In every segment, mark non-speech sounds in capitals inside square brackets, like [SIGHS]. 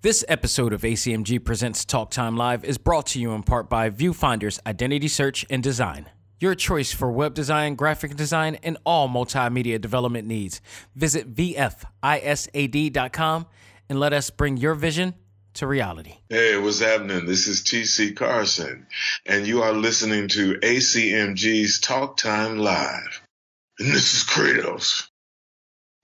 This episode of ACMG Presents Talk Time Live is brought to you in part by Viewfinder's Identity Search and Design. Your choice for web design, graphic design, and all multimedia development needs. Visit VFISAD.com and let us bring your vision to reality. Hey, what's happening? This is TC Carson, and you are listening to ACMG's Talk Time Live. And this is Kratos.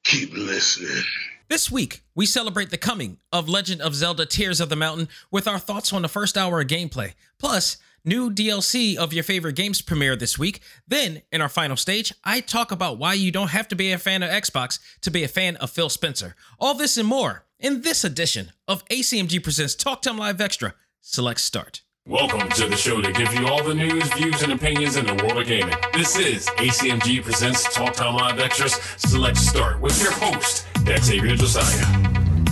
Keep listening. This week, we celebrate the coming of Legend of Zelda Tears of the Mountain with our thoughts on the first hour of gameplay. Plus, new DLC of your favorite games premiere this week. Then, in our final stage, I talk about why you don't have to be a fan of Xbox to be a fan of Phil Spencer. All this and more in this edition of ACMG Presents Talk Time Live Extra. Select Start. Welcome to the show to give you all the news, views, and opinions in the world of gaming. This is ACMG Presents Talk Time Live Extras Select Start with your host, Xavier Josiah.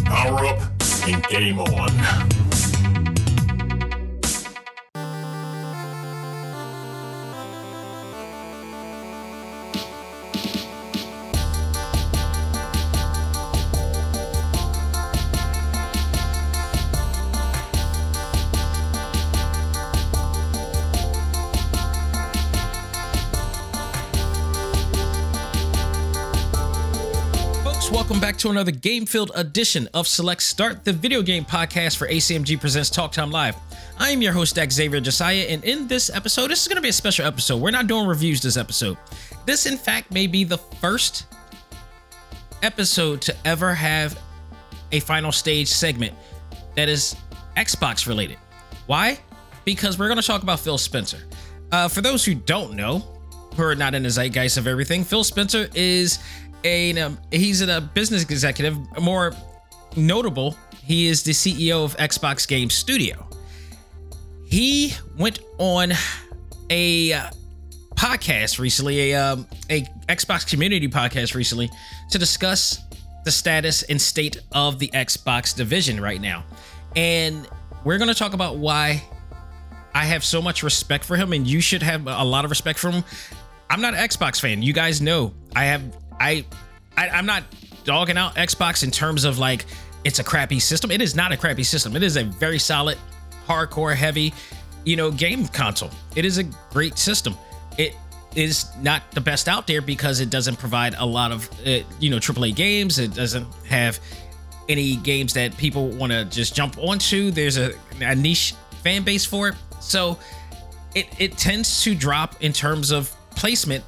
Power up and game on. Back to another game filled edition of Select Start, the video game podcast for ACMG Presents Talk Time Live. I am your host, Xavier Josiah, and in this episode, this is going to be a special episode. We're not doing reviews this episode. This, in fact, may be the first episode to ever have a final stage segment that is Xbox related. Why? Because we're going to talk about Phil Spencer. Uh, for those who don't know, who are not in the zeitgeist of everything, Phil Spencer is a um, he's a business executive. More notable, he is the CEO of Xbox Game Studio. He went on a uh, podcast recently, a um, a Xbox community podcast recently, to discuss the status and state of the Xbox division right now, and we're going to talk about why I have so much respect for him, and you should have a lot of respect for him. I'm not an Xbox fan. You guys know I have I, I I'm not dogging out Xbox in terms of like it's a crappy system. It is not a crappy system. It is a very solid, hardcore, heavy, you know, game console. It is a great system. It is not the best out there because it doesn't provide a lot of uh, you know AAA games. It doesn't have any games that people want to just jump onto. There's a, a niche fan base for it. So it it tends to drop in terms of placement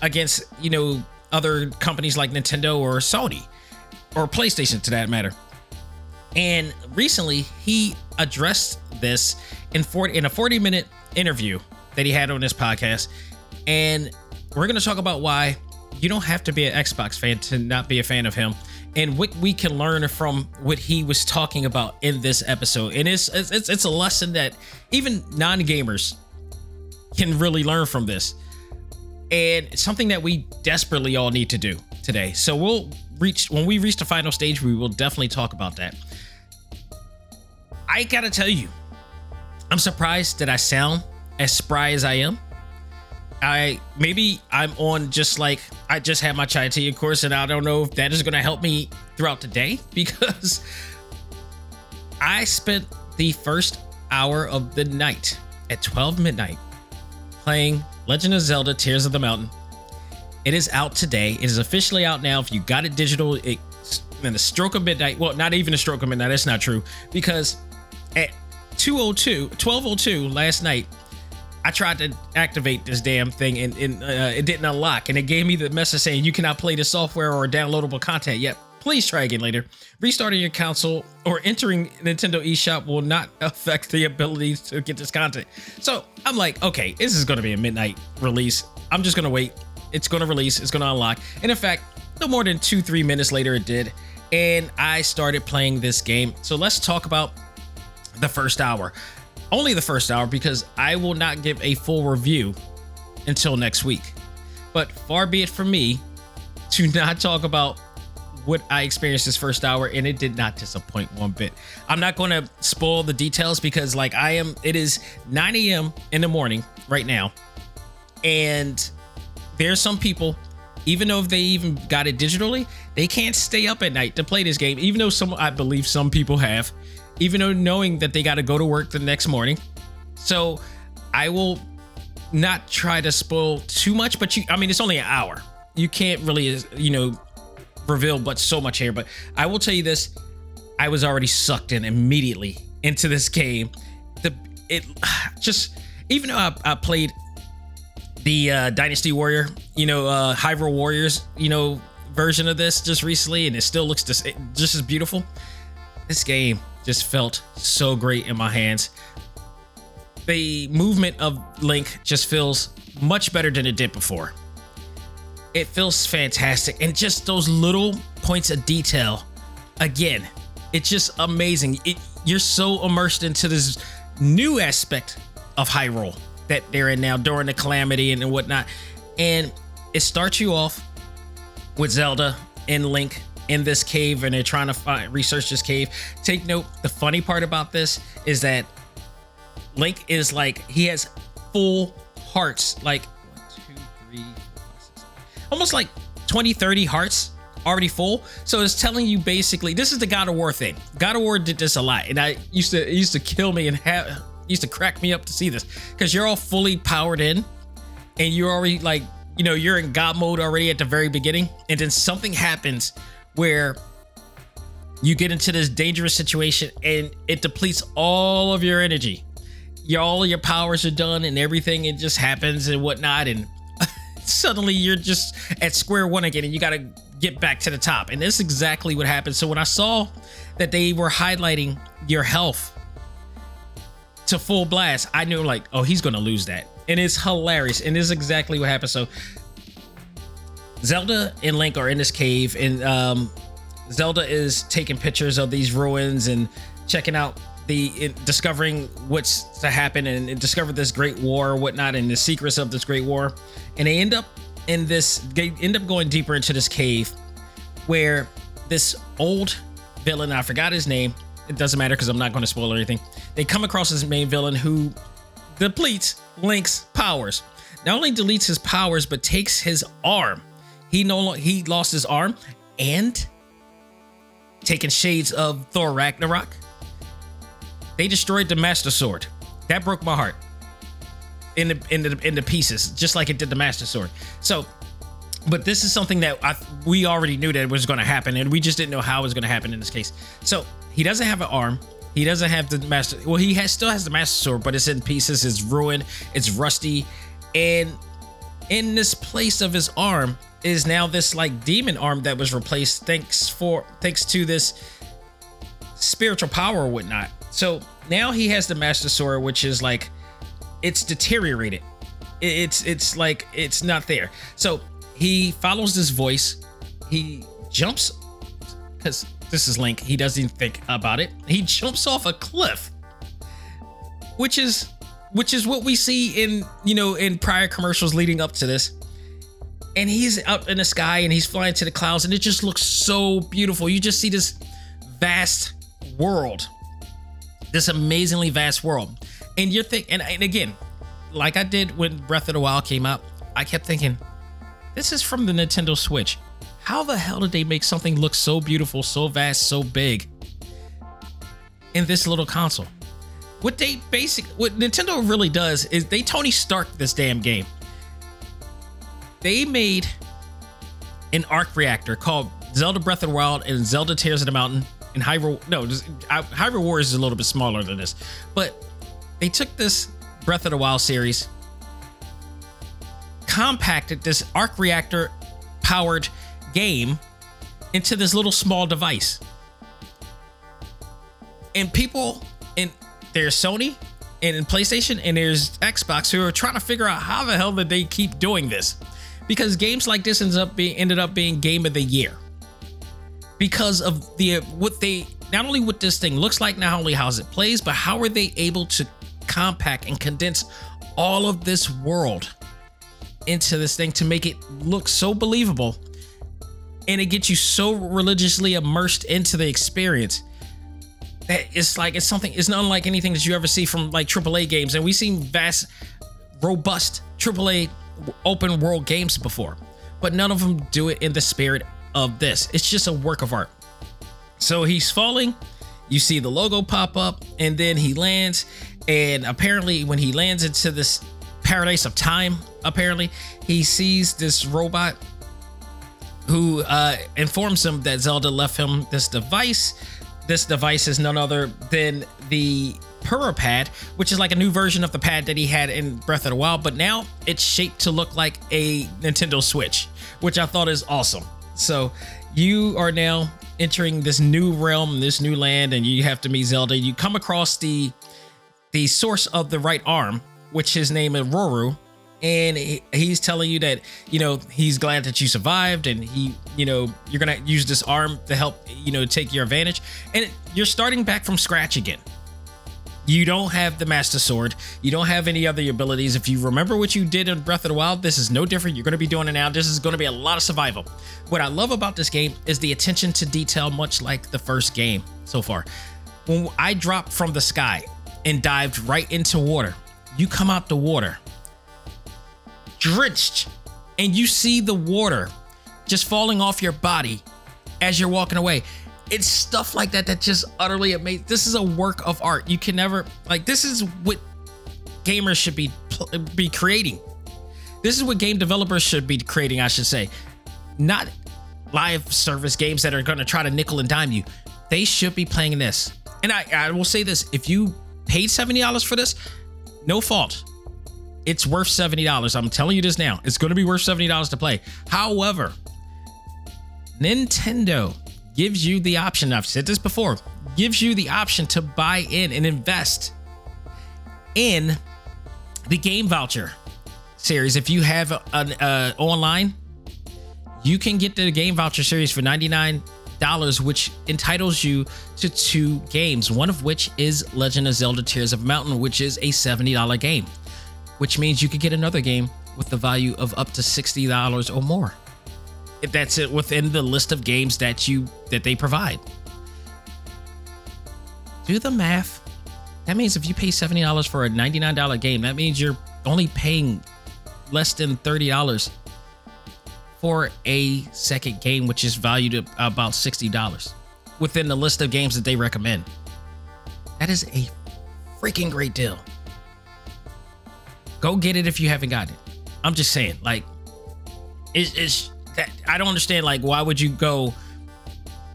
against you know other companies like Nintendo or Sony or PlayStation to that matter. And recently he addressed this in 40 in a 40 minute interview that he had on this podcast and we're going to talk about why you don't have to be an Xbox fan to not be a fan of him and what we can learn from what he was talking about in this episode. And it's it's it's a lesson that even non-gamers can really learn from this. And something that we desperately all need to do today. So we'll reach when we reach the final stage, we will definitely talk about that. I got to tell you, I'm surprised that I sound as spry as I am. I maybe I'm on just like I just had my chai tea, of course, and I don't know if that is to help me throughout the day [LAUGHS] because I spent the first hour of the night at 12 midnight playing Legend of Zelda: Tears of the Mountain. It is out today. It is officially out now. If you got it digital, it in the stroke of midnight. Well, not even a stroke of midnight. That's not true because at 202, 1202 last night, I tried to activate this damn thing and, and uh, it didn't unlock. And it gave me the message saying you cannot play the software or downloadable content yet. Please try again later. Restarting your console or entering Nintendo eShop will not [LAUGHS] affect the ability to get this content. So I'm like, okay, this is going to be a midnight release. I'm just going to wait. It's going to release. It's going to unlock. And in fact, no more than two, three minutes later, it did. And I started playing this game. So let's talk about the first hour only the first hour because I will not give a full review until next week. But far be it from me to [LAUGHS] not talk about what I experienced this first hour, and it did not disappoint one bit. I'm not going to spoil the details because, like, I am, it is 9 a.m. in the morning right now, and there's some people, even though if they even got it digitally, they can't stay up at night to play this game, even though some I believe some people have, even though knowing that they got to go to work the next morning. So I will not try to spoil too much, but you I mean it's only an hour. You can't really you know reveal but so much here, but I will tell you this. I was already sucked in immediately into this game. The it [SIGHS] just even though I, I played the uh, Dynasty Warrior, you know, uh, Hyrule Warriors, you know, version of this just recently, and it still looks just, just as beautiful. This game just felt so great in my hands. The movement of Link just feels much better than it did before. It feels fantastic, and just those little points of detail, again, it's just amazing. It, you're so immersed into this new aspect of Hyrule that they're in now during the calamity and whatnot. And it starts you off with Zelda and Link in this cave, and they're trying to find research this cave. Take note, the funny part about this is that Link is like he has full hearts, like almost like 20, 30 hearts already full. So it's telling you basically this is the God of War thing. God of War did this a lot, and I used to it used to kill me and have used to crack me up to see this because you're all fully powered in, and you're already like you know you're in God mode already at the very beginning, and then something happens where you get into this dangerous situation and it depletes all of your energy. Your, all your powers are done and everything it just happens and whatnot and suddenly you're just at square one again and you got to get back to the top. And this is exactly what happened. So when I saw that they were highlighting your health to full blast, I knew like, oh, he's gonna lose that. And it's hilarious. And this is exactly what happened. So Zelda and Link are in this cave, and um, Zelda is taking pictures of these ruins and checking out the discovering what's to happen and, and discover this great war whatnot and the secrets of this great war. And they end up in this they end up going deeper into this cave where this old villain, I forgot his name. It doesn't matter because I'm not going to spoil anything. They come across this main villain who depletes Link's powers. Not only deletes his powers, but takes his arm. He no he lost his arm and taking shades of Thor Ragnarok. They destroyed the Master Sword. That broke my heart in the in the in the pieces, just like it did the Master Sword. So, but this is something that I, we already knew that was going to happen, and we just didn't know how it was going to happen in this case. So he doesn't have an arm. He doesn't have the master. Well, he has still has the master sword, but it's in pieces. It's ruined. It's rusty, and in this place of his arm is now this like demon arm that was replaced thanks for thanks to this spiritual power or whatnot. So now he has the master sword, which is like it's deteriorated. It's it's like it's not there. So he follows this voice. He jumps because this is Link. He doesn't even think about it. He jumps off a cliff, which is which is what we see in you know in prior commercials leading up to this. And he's up in the sky and he's flying to the clouds, and it just looks so beautiful. You just see this vast world, this amazingly vast world and you're thinking, and, again, like I did when Breath of the Wild came out, I kept thinking, this is from the Nintendo Switch. How the hell did they make something look so beautiful, so vast, so big in this little console? What they basic, what Nintendo really does is they Tony Stark this damn game. They made an arc reactor called Zelda Breath of the Wild and Zelda Tears of the Mountain and Hyrule. No, Hyrule Warriors is a little bit smaller than this, but they took this Breath of the Wild series, compacted this arc reactor powered game into this little small device. And people in there's Sony and in PlayStation and there's Xbox who are trying to figure out how the hell did they keep doing this? Because games like this ends up being ended up being game of the year. Because of the what they not only what this thing looks like, not only how it plays, but how are they able to compact and condense all of this world into this thing to make it look so believable and it gets you so religiously immersed into the experience that it's like it's something it's not unlike anything that you ever see from like AAA games. And we've seen vast robust AAA open world games before but none of them do it in the spirit of this. It's just a work of art. So he's falling, you see the logo pop up, and then he lands. And apparently, when he lands into this paradise of time, apparently, he sees this robot who uh, informs him that Zelda left him this device. This device is none other than the Purah Pad, which is like a new version of the pad that he had in Breath of the Wild, but now it's shaped to look like a Nintendo Switch, which I thought is awesome. So you are now entering this new realm, this new land, and you have to meet Zelda. You come across the the source of the right arm, which his name is Rauru, and he's telling you that you know he's glad that you survived and he you know you're gonna use this arm to help you know take your advantage and you're starting back from scratch again you don't have the master sword. You don't have any other abilities. If you remember what you did in breath of the wild this is no different. You're going to be doing it now. This is going to be a lot of survival. What i love about this game is the attention to detail much like the first game so far. When i dropped from the sky and dived right into water you come out the water drenched, and you see the water just falling off your body as you're walking away. It's stuff like that that just utterly amazing. This is a work of art. You can never like this is what gamers should be be creating. This is what game developers should be creating, I should say. Not live service games that are going to try to nickel and dime you. They should be playing this. And I, I will say this if you paid $70 for this, no fault it's worth $70. I'm telling you this now. It's going to be worth $70 to play. However, Nintendo gives you the option, I've said this before, gives you the option to buy in and invest in the game voucher series. If you have an uh, online, you can get the game voucher series for $99 which entitles you to two games, one of which is Legend of Zelda Tears of Mountain, which is a $70 game which means you could get another game with the value of up to $60 or more. That's it within the list of games that you that they provide. Do the math. That means if you pay $70 for a $99 game, that means you're only paying less than $30 for a second game, which is valued at about $60 within the list of games that they recommend. That is a freaking great deal. Go get it if you haven't got it. I'm just saying, like, it's, it's that I don't understand. Like, why would you go?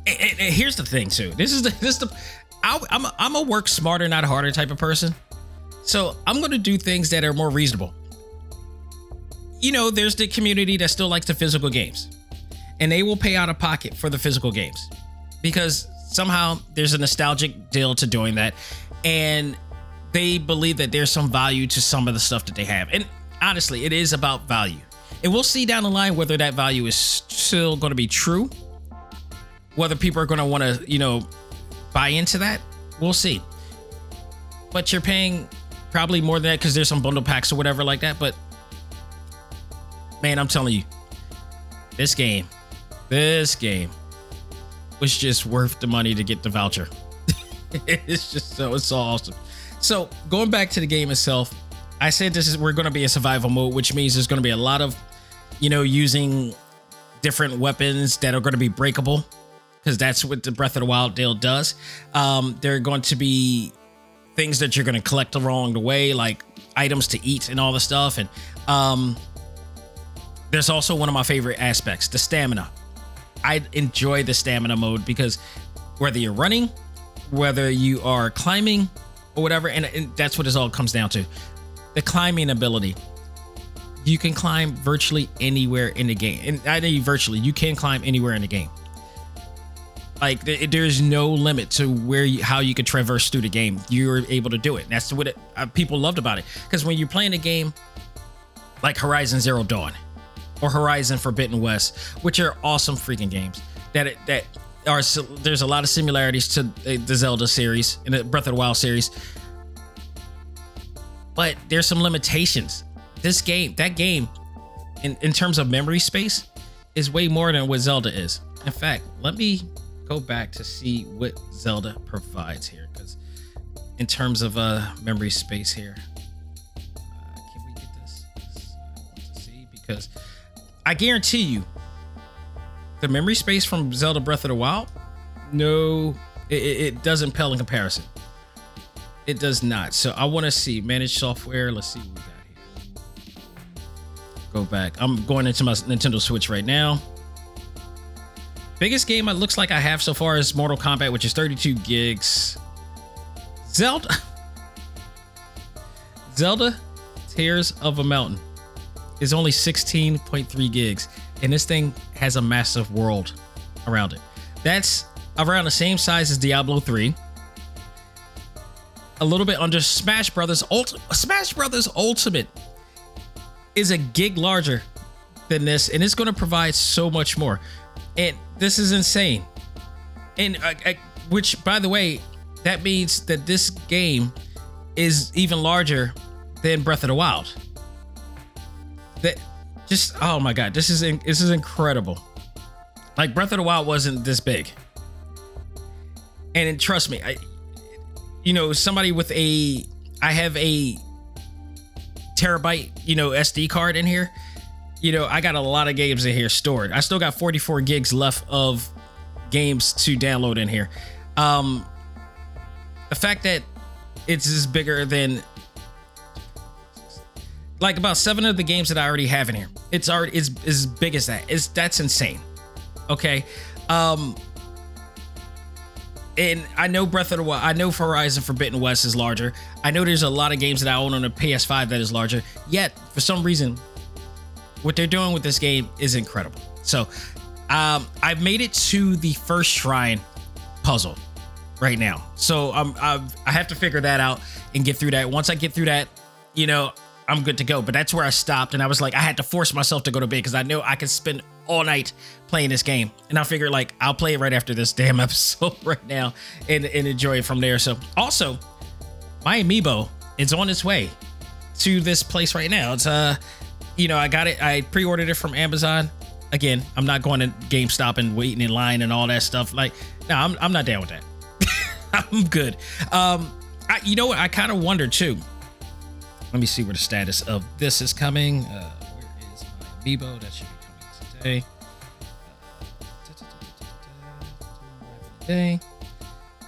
And, and, and here's the thing, too. This is the this is the I, I'm a, I'm a work smarter, not harder type of person. So I'm gonna do things that are more reasonable. You know, there's the community that still likes the physical games, and they will pay out of pocket for the physical games because somehow there's a nostalgic deal to doing that, and they believe that there's some value to some of the stuff that they have. And honestly, it is about value. And we'll see down the line whether that value is still going to be true. Whether people are going to want to, you know, buy into that, we'll see. But you're paying probably more than that because there's some bundle packs or whatever like that. But man, I'm telling you, this game, this game was just worth the money to get the voucher. [LAUGHS] it's just so it's so awesome. So going back to the game itself, I said this is we're going to be a survival mode, which means there's going to be a lot of, you know, using different weapons that are going to be breakable, because that's what the Breath of the Wild deal does. Um, there are going to be things that you're going to collect along the way, like items to eat and all the stuff, and um, there's also one of my favorite aspects, the stamina. I enjoy the stamina mode because whether you're running, whether you are climbing, or whatever. And, and that's what it all comes down to. The climbing ability. You can climb virtually anywhere in the game. And I mean virtually, you can climb anywhere in the game. Like there's no limit to where you, how you could traverse through the game. You're able to do it. And that's what it, uh, people loved about it. Because when you're playing a game like Horizon Zero Dawn or Horizon Forbidden West, which are awesome freaking games, that it, that are there's a lot of similarities to the Zelda series and the Breath of the Wild series, but there's some limitations. This game, that game, in in terms of memory space, is way more than what Zelda is. In fact, let me go back to see what Zelda provides here, because in terms of uh memory space here, uh, can we get this? uh, I want to see because I guarantee you the memory space from Zelda Breath of the Wild, no, it, it doesn't pale in comparison. It does not. So I want to see managed software. Let's see what we got. Go back. I'm going into my Nintendo Switch right now. Biggest game it looks like I have so far is Mortal Kombat, which is 32 gigs. Zelda. [LAUGHS] Zelda Tears of a Mountain is only 16.3 gigs, and this thing has a massive world around it. That's around the same size as Diablo 3. A little bit under Smash Brothers Ultimate. Smash Brothers Ultimate is a gig larger than this, and it's going to provide so much more. And this is insane. And uh, uh, which, by the way, that means that this game is even larger than Breath of the Wild. That just oh my god, this is in, this is incredible. Like Breath of the Wild wasn't this big, and trust me, I, you know, somebody with a, I have a terabyte, you know, SD card in here. You know, I got a lot of games in here stored. I still got 44 gigs left of games to download in here. Um, the fact that it's just bigger than like about seven of the games that I already have in here. It's already is as big as that. Is that's insane. Okay. Um and I know Breath of the Wild, I know Horizon Forbidden West is larger. I know there's a lot of games that I own on a PS5 that is larger. Yet, for some reason, what they're doing with this game is incredible. So, um, I've made it to the first shrine puzzle right now. So I'm, I've, I have to figure that out and get through that. Once I get through that, you know, I'm good to go. But that's where I stopped, and I was like, I had to force myself to go to bed because I know I could spend all night playing this game. And I figured like I'll play it right after this damn [LAUGHS] episode right now and, and enjoy it from there. So also, my amiibo is on its way to this place right now. It's uh, you know, I got it. I pre-ordered it from Amazon. Again, I'm not going to GameStop and waiting in line and all that stuff. Like, no, I'm I'm not down with that. [LAUGHS] I'm good. Um, I, you know what? I kind of wonder too. Let me see where the status of this is coming. Uh, where is my amiibo? That should be today. Today.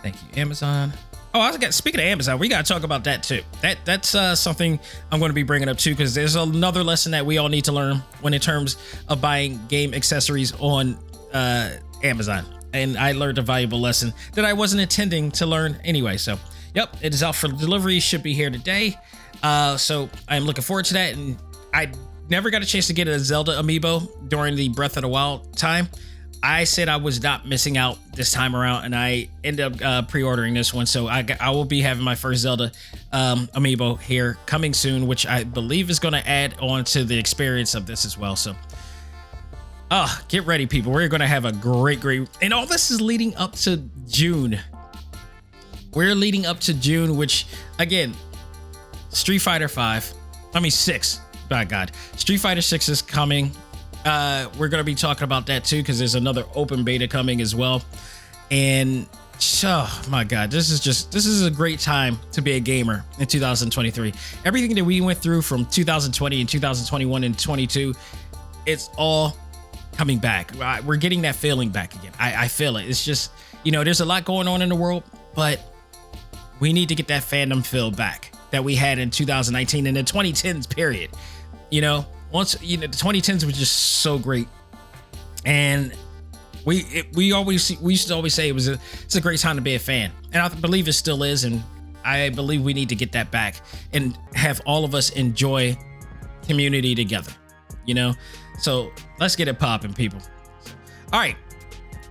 Thank you, Amazon. Oh, I got speaking of Amazon, we got to talk about that too. That that's uh, something I'm going to be bringing up too because there's another lesson that we all need to learn when in terms of buying game accessories on uh, Amazon. And I learned a valuable lesson that I wasn't intending to learn anyway. So, yep, it is out for delivery. Should be here today. Uh, so I'm looking forward to that. And I never got a chance to get a Zelda amiibo during the Breath of the Wild time. I said I was not missing out this time around, and I ended up uh, pre-ordering this one. So I, I will be having my first Zelda um, amiibo here coming soon, which I believe is going to add on to the experience of this as well. So, ah, uh, get ready, people. We're going to have a great, great, and all this is leading up to June. We're leading up to June, which again, Street Fighter Five, I mean six. By God, Street Fighter Six is coming uh, we're gonna be talking about that too because there's another open beta coming as well. And oh my god, this is just this is a great time to be a gamer in 2023. Everything that we went through from 2020 and 2021 and 22, it's all coming back. We're getting that feeling back again. I, I feel it. It's just you know, there's a lot going on in the world, but we need to get that fandom feel back that we had in 2019 and the 2010s period. You know, once you know the 2010s was just so great, and we it, we always we used to always say it was a it's a great time to be a fan, and I believe it still is, and I believe we need to get that back and have all of us enjoy community together. You know, so let's get it popping, people. All right,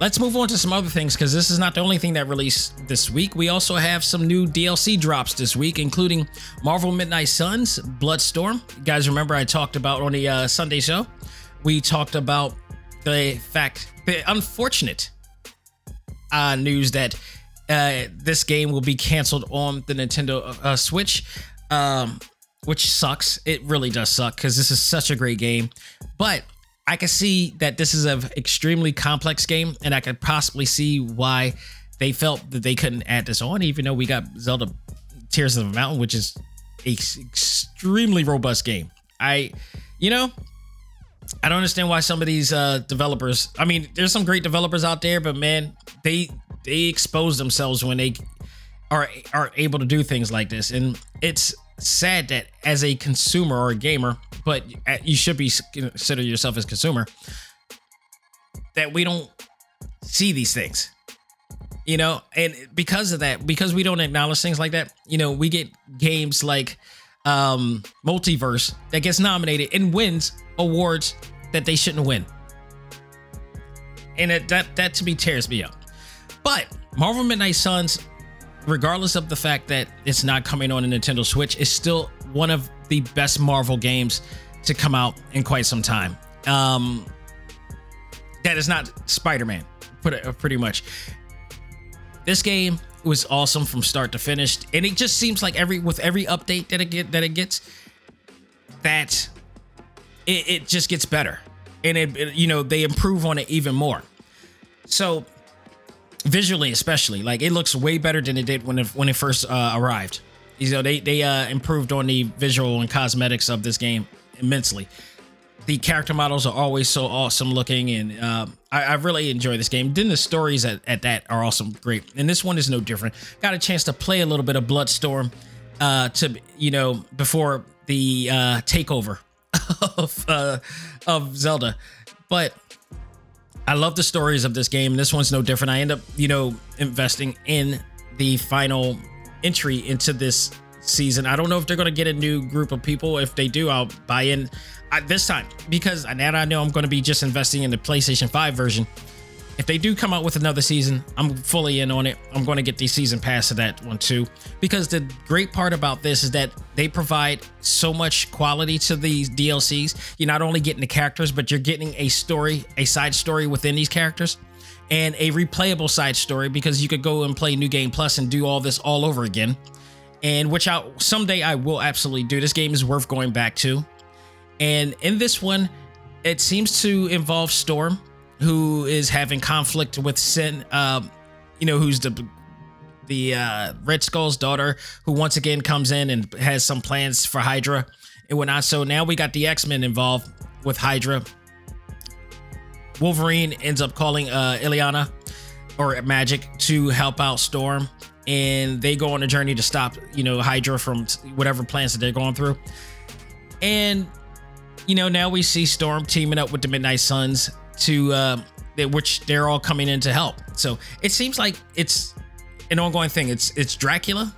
Let's move on to some other things because this is not the only thing that released this week. We also have some new DLC drops this week, including Marvel Midnight Suns, Bloodstorm. You guys remember I talked about on the uh, Sunday show? We talked about the fact, the unfortunate uh, news that uh, this game will be canceled on the Nintendo uh, Switch, um, which sucks. It really does suck because this is such a great game. But I can see that this is an extremely complex game, and I could possibly see why they felt that they couldn't add this on, even though we got Zelda Tears of the Mountain, which is a extremely robust game. I, you know, I don't understand why some of these uh, developers. I mean, there's some great developers out there, but man, they they expose themselves when they are are able to do things like this, and it's sad that as a consumer or a gamer, but you should be consider yourself as consumer, that we don't see these things. You know, and because of that, because we don't acknowledge things like that, you know, we get games like um MultiVersus that gets nominated and wins awards that they shouldn't win. And it, that that to me tears me up. But Marvel Midnight Suns, regardless of the fact that it's not coming on a Nintendo Switch, it's still one of the best Marvel games to come out in quite some time. Um, that is not Spider-Man, pretty much. This game was awesome from start to finish, and it just seems like every with every update that it get that it gets, that it, it just gets better and it, it, you know they improve on it even more so visually especially like it looks way better than it did when it when it first uh, arrived. You know they they uh, improved on the visual and cosmetics of this game immensely. The character models are always so awesome looking and uh, I, I, really enjoy this game. Then the stories at, at that are awesome great. And this one is no different. Got a chance to play a little bit of bloodstorm uh to you know before the uh takeover [LAUGHS] of uh, of Zelda, but I love the stories of this game. This one's no different. I end up, you know, investing in the final entry into this season. I don't know if they're going to get a new group of people. If they do, I'll buy in uh, this time because now I know I'm going to be just investing in the PlayStation 5 version if they do come out with another season, I'm fully in on it. I'm going to get the season pass of that one too. Because the great part about this is that they provide so much quality to these DLCs. You're not only getting the characters, but you're getting a story, a side story within these characters, and a replayable side story because you could go and play New Game Plus and do all this all over again. And which I someday I will absolutely do. This game is worth going back to. And in this one, it seems to involve Storm who is having conflict with Sin, um, you know, who's the the uh, Red Skull's daughter, who once again comes in and has some plans for Hydra and whatnot. So now we got the X Men involved with Hydra. Wolverine ends up calling uh, Illyana or Magik to help out Storm, and they go on a journey to stop, you know, Hydra from whatever plans that they're going through. And you know, now we see Storm teaming up with the Midnight Suns to uh, which they're all coming in to help. So it seems like it's an ongoing thing. It's it's Dracula,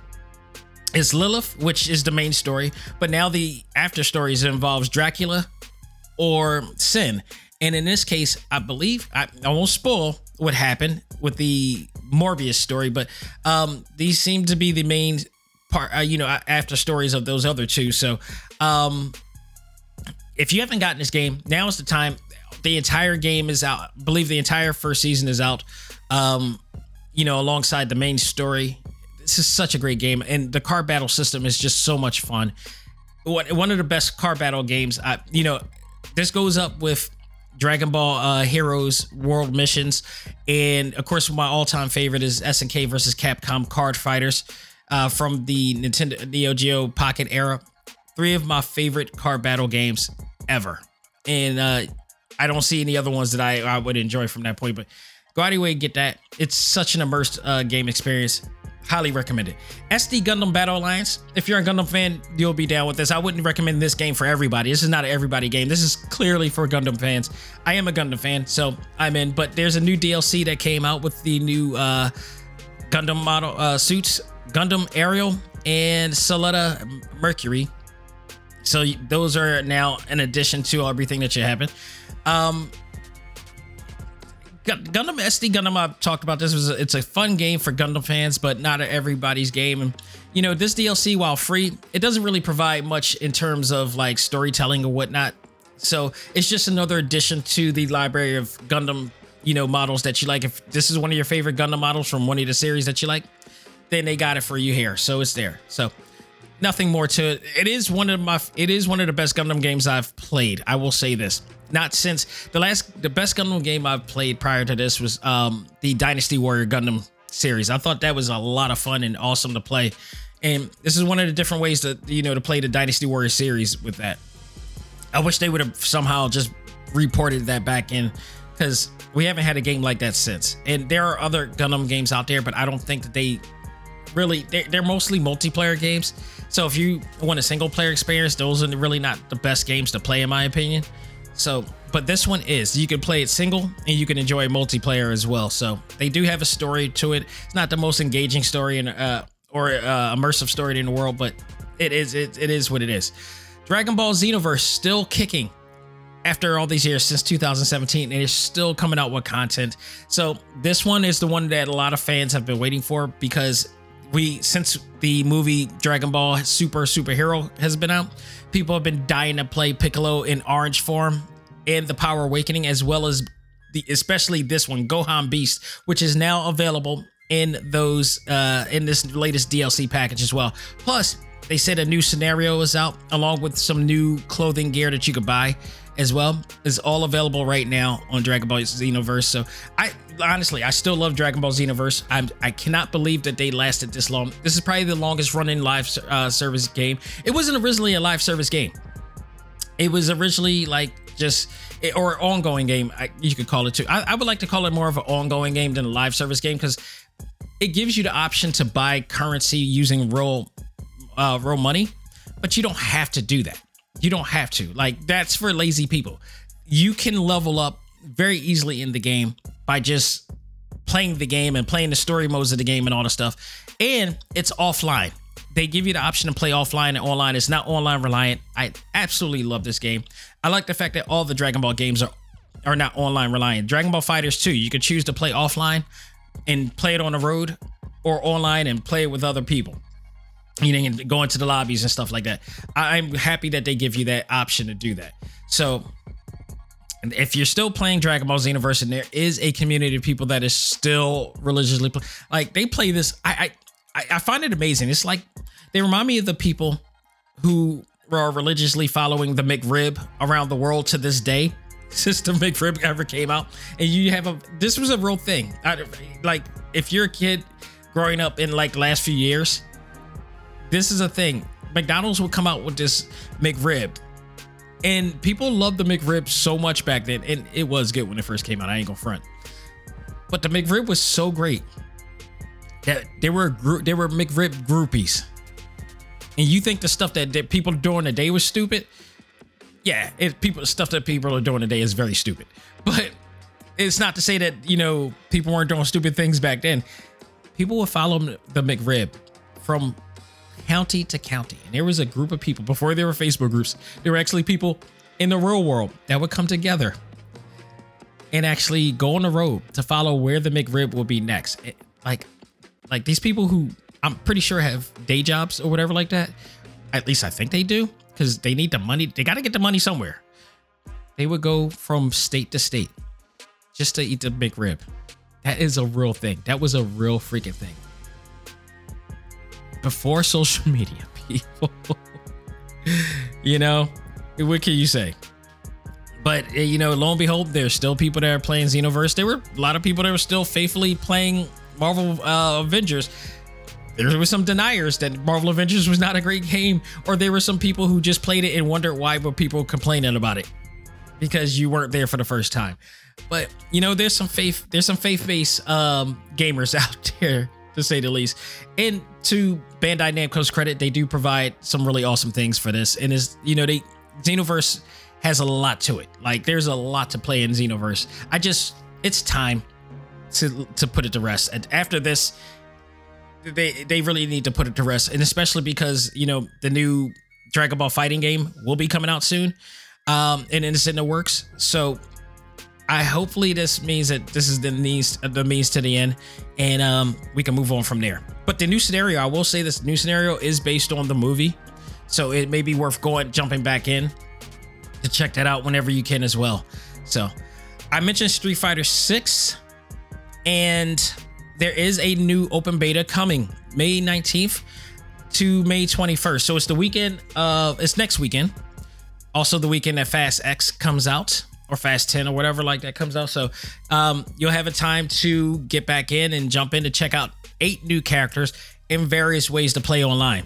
it's Lilith, which is the main story, but now the after stories involves Dracula or Sin. And in this case, I believe I, I won't spoil what happened with the Morbius story, but um, these seem to be the main part, uh, you know, after stories of those other two. So, um, if you haven't gotten this game, now is the time the entire game is out. I believe the entire first season is out. Um, you know, alongside the main story. This is such a great game, and the car battle system is just so much fun. What One of the best car battle games. I, you know, this goes up with Dragon Ball uh, Heroes World Missions, and of course, my all-time favorite is SNK versus Capcom Card Fighters uh, from the Nintendo Neo Geo Pocket era. Three of my favorite car battle games ever, and uh, I don't see any other ones that I, I would enjoy from that point. But go out your way and get that. It's such an immersed uh, game experience. Highly recommended. SD Gundam Battle Alliance. If you're a Gundam fan, you'll be down with this. I wouldn't recommend this game for everybody. This is not an everybody game. This is clearly for Gundam fans. I am a Gundam fan, so I'm in. But there's a new DLC that came out with the new uh, Gundam model uh, suits, Gundam Aerial and Suletta Mercury. So those are now in addition to everything that should happen. Um, Gundam SD Gundam. I've talked about this. Was it's a fun game for Gundam fans, but not everybody's game. And you know, this DLC, while free, it doesn't really provide much in terms of like storytelling or whatnot. So it's just another addition to the library of Gundam, you know, models that you like. If this is one of your favorite Gundam models from one of the series that you like, then they got it for you here. So it's there. So nothing more to it. It is one of my. It is one of the best Gundam games I've played. I will say this not since the last the best Gundam game I've played prior to this was um the Dynasty Warrior Gundam series. I thought that was a lot of fun and awesome to play. And this is one of the different ways to you know to play the Dynasty Warrior series with that. I wish they would have somehow just reported that back in because we haven't had a game like that since. And there are other Gundam games out there, but I don't think that they really they're, they're mostly multiplayer games. So if you want a single player experience, those are really not the best games to play in my opinion. So, but this one is. You can play it single and you can enjoy multiplayer as well. So they do have a story to it. It's not the most engaging story in uh or uh, immersive story in the world, but it is it, it is what it is. Dragon Ball Xenoverse still kicking after all these years since 2017 and it's still coming out with content. So this one is the one that a lot of fans have been waiting for because we since the movie Dragon Ball Super Superhero has been out, people have been dying to play Piccolo in orange form and the Power Awakening as well as the especially this one Gohan Beast, which is now available in those uh in this latest DLC package as well. Plus, they said a new scenario is out along with some new clothing gear that you could buy as well is all available right now on Dragon Ball Xenoverse. So I honestly, I still love Dragon Ball Xenoverse. I'm, I cannot believe that they lasted this long. This is probably the longest running live uh, service game. It wasn't originally a live service game. It was originally like just or ongoing game. I, you could call it too. I, I would like to call it more of an ongoing game than a live service game because it gives you the option to buy currency using real, uh, real money, but you don't have to do that. You don't have to. Like that's for lazy people. You can level up very easily in the game by just playing the game and playing the story modes of the game and all the stuff. And it's offline. They give you the option to play offline and online. It's not online reliant. I absolutely love this game. I like the fact that all the Dragon Ball games are are not online reliant. Dragon Ball Fighters 2, you could choose to play offline and play it on the road or online and play it with other people you know, going to the lobbies and stuff like that. I'm happy that they give you that option to do that. So if you're still playing Dragon Ball Xenoverse and there is a community of people that is still religiously play, like they play this, I, I I find it amazing. It's like they remind me of the people who are religiously following the McRib around the world to this day. [LAUGHS] Since the McRib ever came out, and you have a this was a real thing. I, like if you're a kid growing up in like last few years, this is a thing. McDonald's would come out with this McRib. And people loved the McRib so much back then. And it was good when it first came out. I ain't gonna front. But the McRib was so great that there were group there were McRib groupies. And you think the stuff that, that people doing today was stupid? Yeah, it people stuff that people are doing today is very stupid. [LAUGHS] But it's not to say that, you know, people weren't doing stupid things back then. People would follow the McRib from county to county. And there was a group of people before there were Facebook groups. There were actually people in the real world that would come together and actually go on the road to follow where the McRib will be next. It, like, like these people who I'm pretty sure have day jobs or whatever like that. At least I think they do because they need the money. They got to get the money somewhere. They would go from state to state just to eat the McRib. That is a real thing. That was a real freaking thing before social [LAUGHS] media, people. [LAUGHS] you know, what can you say? But eh, you know, lo and behold, there's still people that are playing Xenoverse. There were a lot of people that were still faithfully playing Marvel uh, Avengers. There were some deniers that Marvel Avengers was not a great game, or there were some people who just played it and wondered why were people complaining about it because you weren't there for the first time. But you know, there's some faith, there's some faith-based um, gamers [LAUGHS] out there to say the least. And to Bandai Namco's credit, they do provide some really awesome things for this. And is you know they Xenoverse has a lot to it. Like there's a lot to play in Xenoverse. I just it's time to to put it to rest. And after this, they they really need to put it to rest, and especially because you know the new Dragon Ball fighting game will be coming out soon, um, and it's in the works. So I hopefully this means that this is the means the means to the end, and um, we can move on from there. But the new scenario, I will say, this new scenario is based on the movie, so it may be worth going jumping back in to check that out whenever you can as well. So I mentioned Street Fighter Six, and there is a new open beta coming May 19th to May 21st. So it's the weekend of it's next weekend. Also the weekend that Fast X comes out or Fast 10 or whatever like that comes out. So um, you'll have a time to get back in and jump in to check out eight new characters in various ways to play online.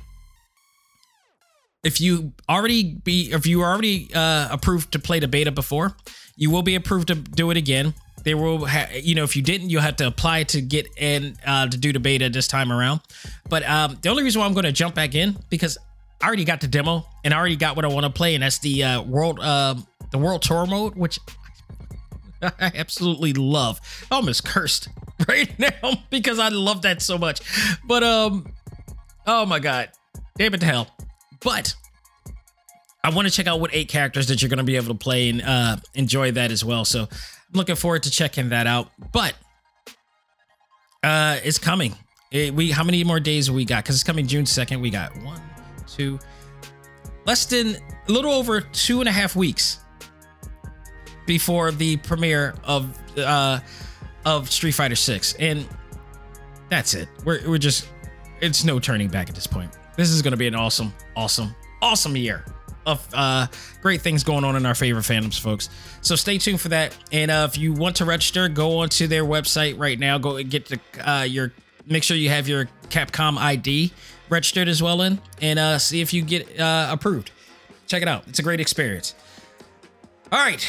if you already be if you already uh, approved to play the beta before, you will be approved to do it again. They will, ha- you know, if you didn't, you'll have to apply to get in uh, to do the beta this time around. But um, the only reason why I'm going to jump back in because I already got the demo and I already got what I want to play, and that's the uh, world, uh, the world tour mode, which I absolutely love. I almost cursed [LAUGHS] right now because I love that so much. But um, oh my god, damn it to hell. But I want to check out what eight characters that you're going to be able to play and uh, enjoy that as well. So I'm looking forward to checking that out. But uh, it's coming. It, we how many more days we got? Because it's coming June second. We got one, two, less than a little over two and a half weeks before the premiere of uh of Street Fighter Six, and that's it. We're we're just it's no turning back at this point. This is going to be an awesome, awesome, awesome year of uh, great things going on in our favorite fandoms, folks. So stay tuned for that. And uh, if you want to register, go onto their website right now. Go and get the uh, your make sure you have your Capcom ID registered as well in, and uh, see if you get uh, approved. Check it out. It's a great experience. All right.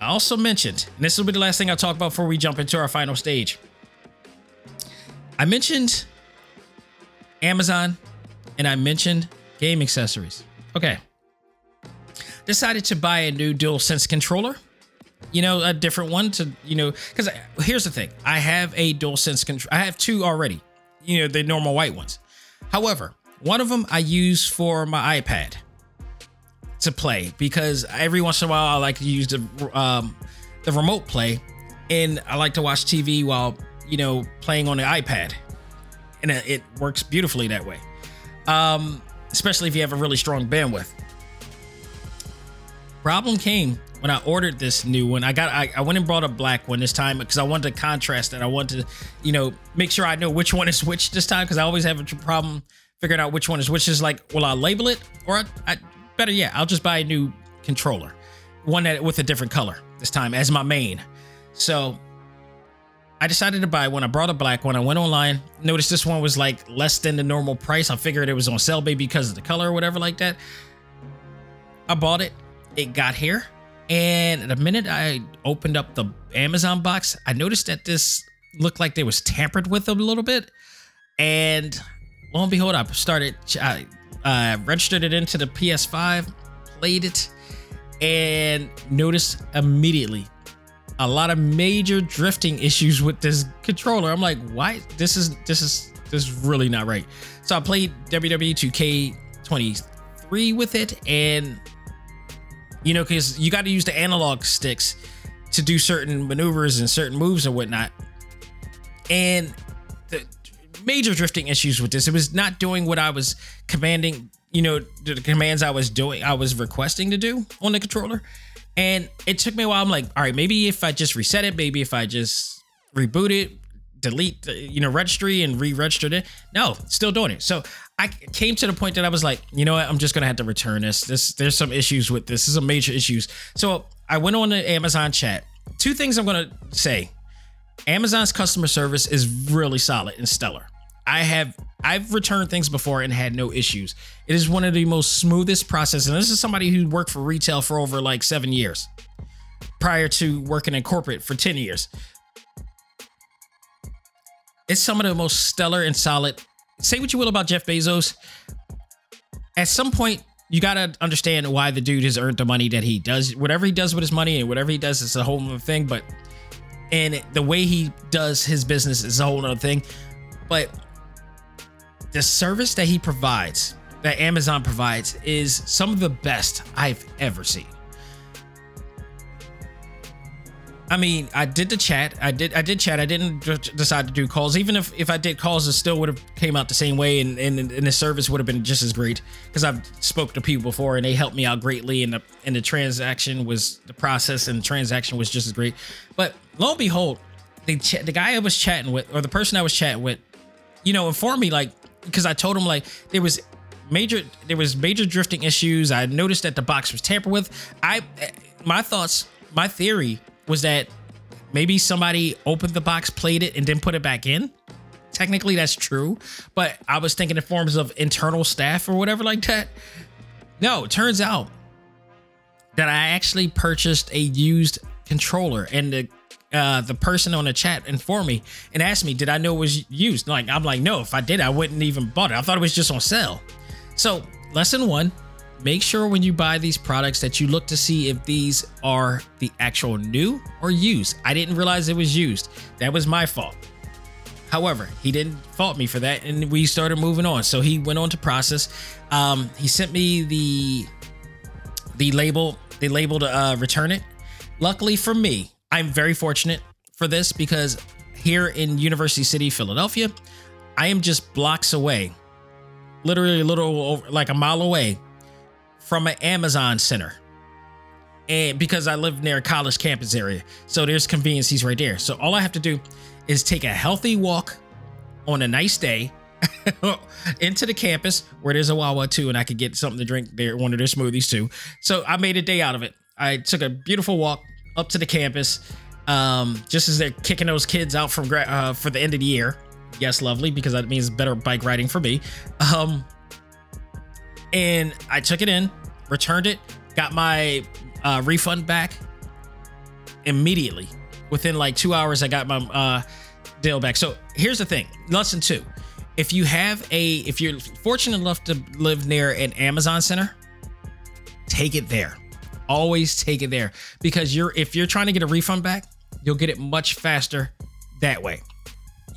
I also mentioned, and this will be the last thing I'll talk about before we jump into our final stage. I mentioned Amazon and I mentioned game accessories. Okay. Decided to buy a new DualSense controller. You know, a different one to, you know, because here's the thing I have a DualSense controller. I have two already, you know, the normal white ones. However, one of them I use for my iPad to play because every once in a while I like to use the um, the remote play, and I like to watch TV while you know playing on the iPad, and it works beautifully that way. Um, especially if you have a really strong bandwidth. Problem came when I ordered this new one. I got I, I went and brought a black one this time because I wanted to contrast it. I wanted to, you know, make sure I know which one is which this time because I always have a problem figuring out which one is which. Is like, will I label it or I, I better yeah, I'll just buy a new controller, one that with a different color this time as my main. So I decided to buy one. I brought a black one. I went online, noticed this one was like less than the normal price. I figured it was on sale maybe because of the color or whatever like that. I bought it. It got here. And the minute I opened up the Amazon box, I noticed that this looked like they was tampered with a little bit. And lo and behold, I started, I uh, registered it into the PS5, played it, and noticed immediately a lot of major drifting issues with this controller. I'm like, why? This is this is this is really not right. So I played WWE 2K23 with it, and you know, because you got to use the analog sticks to do certain maneuvers and certain moves and whatnot. And the major drifting issues with this. It was not doing what I was commanding, you know, the commands I was doing, I was requesting to do on the controller. And it took me a while. I'm like, all right, maybe if I just reset it, maybe if I just reboot it, delete, the, you know, registry and re-registered it. No, still doing it. So I came to the point that I was like, you know what, I'm just gonna have to return this. This there's some issues with this. This is some major issues. So I went on the Amazon chat. Two things I'm gonna say. Amazon's customer service is really solid and stellar. I have I've returned things before and had no issues. It is one of the most smoothest processes. And this is somebody who worked for retail for over like seven years prior to working in corporate for 10 years. It's some of the most stellar and solid. Say what you will about Jeff Bezos. At some point, you got to understand why the dude has earned the money that he does. Whatever he does with his money and whatever he does is a whole thing. But, and the way he does his business is a whole other thing. But the service that he provides, that Amazon provides, is some of the best I've ever seen. I mean, I did the chat. I did. I did chat. I didn't decide to do calls. Even if if I did calls, it still would have came out the same way, and and, and the service would have been just as great because I've spoke to people before, and they helped me out greatly, and the and the transaction was the process and the transaction was just as great. But lo and behold, the ch- the guy I was chatting with, or the person I was chatting with, you know, informed me like because I told him like there was major there was major drifting issues. I noticed that the box was tampered with. I my thoughts, my theory was that maybe somebody opened the box, played it, and then put it back in. Technically, that's true, but I was thinking in forms of internal staff or whatever like that. No, turns out that I actually purchased a used controller, and the uh, the person on the chat informed me and asked me, "Did I know it was used?" Like I'm like, no, if I did, I wouldn't even bought it. I thought it was just on sale. So lesson one: make sure when you buy these products that you look to see if these are the actual new or used. I didn't realize it was used. That was my fault. However, he didn't fault me for that, and we started moving on. So he went on to process. Um, he sent me the the label. They labeled uh, return it. Luckily for me, I'm very fortunate for this because here in University City, Philadelphia, I am just blocks away, literally a little over, like a mile away from an Amazon center. And because I live near a college campus area, so there's conveniences right there. So all I have to do is take a healthy walk on a nice day [LAUGHS] into the campus where there's a Wawa too, and I could get something to drink there, one of their smoothies too. So I made a day out of it. I took a beautiful walk up to the campus, um, just as they're kicking those kids out from gra- uh, for the end of the year. Yes, lovely, because that means better bike riding for me. Um, and I took it in, returned it, got my uh, refund back immediately. Within like two hours, I got my uh, deal back. So here's the thing lesson two. If you have a, if you're fortunate enough to live near an Amazon center, take it there. Always take it there because you're, if you're trying to get a refund back, you'll get it much faster that way.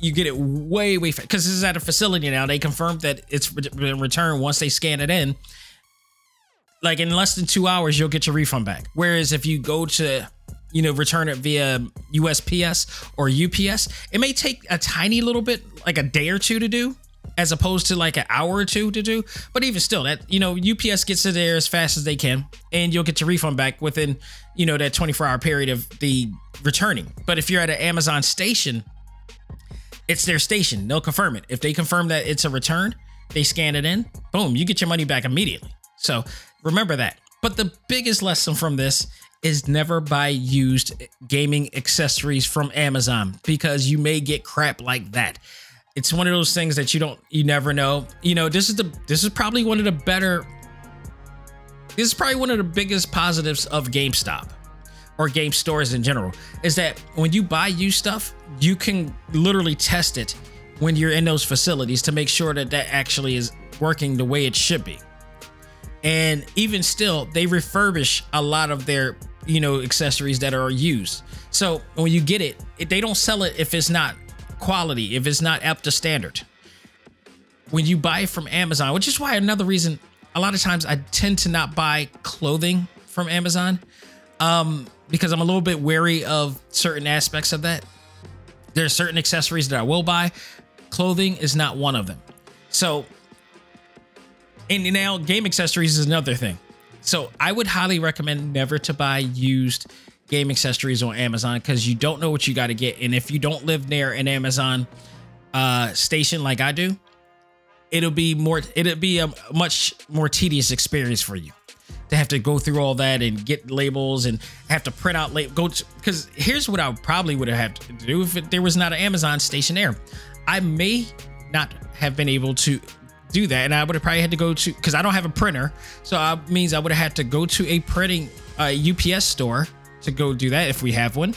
You get it way, way faster because this is at a facility now. They confirmed that it's been returned once they scan it in. Like in less than two hours, you'll get your refund back. Whereas if you go to you know, return it via USPS or UPS, it may take a tiny little bit, like a day or two to do, as opposed to like an hour or two to do. But even still, that you know, UPS gets it there as fast as they can, and you'll get your refund back within, you know, that 24 hour period of the returning. But if you're at an Amazon station, it's their station. They'll confirm it. If they confirm that it's a return, they scan it in, boom, you get your money back immediately. So remember that. But the biggest lesson from this is never buy used gaming accessories from Amazon because you may get crap like that. It's one of those things that you don't you never know. You know, this is the this is probably one of the better this is probably one of the biggest positives of GameStop or game stores in general is that when you buy used stuff, you can literally test it when you're in those facilities to make sure that that actually is working the way it should be. And even still, they refurbish a lot of their you know accessories that are used. So when you get it, they don't sell it if it's not quality, if it's not up to standard. When you buy from Amazon, which is why another reason a lot of times I tend to not buy clothing from Amazon um, because I'm a little bit wary of certain aspects of that. There are certain accessories that I will buy. Clothing is not one of them. So, and now game accessories is another thing. So I would highly recommend never to buy used game accessories on Amazon because you don't know what you got to get. And if you don't live near an Amazon uh, station like I do, it'll be more it'll be a much more tedious experience for you to have to go through all that and get labels and have to print out labels. Go because here's what I probably would have had to do if it, there was not an Amazon station there. I may not have been able to do that, and I would have probably had to go to because I don't have a printer, so that means I would have had to go to a printing uh, UPS store to go do that if we have one,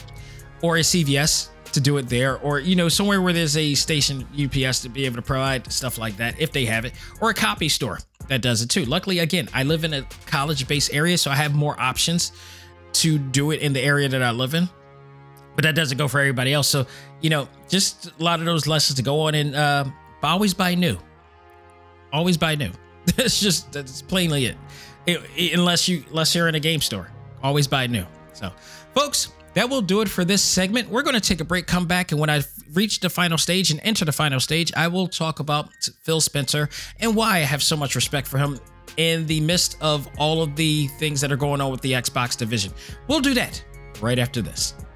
or a CVS to do it there, or you know somewhere where there's a station UPS to be able to provide stuff like that if they have it, or a copy store that does it too. Luckily, again, I live in a college-based area, so I have more options to do it in the area that I live in. But that doesn't go for everybody else. So, you know, just a lot of those lessons to go on and uh, always buy new always buy new. [LAUGHS] That's just that's plainly it. It, it. Unless you unless you're in a game store, always buy new. So, folks, that will do it for this segment. We're going to take a break, come back, and when I reach the final stage and enter the final stage, I will talk about Phil Spencer and why I have so much respect for him in the midst of all of the things that are going on with the Xbox division. We'll do that right after this.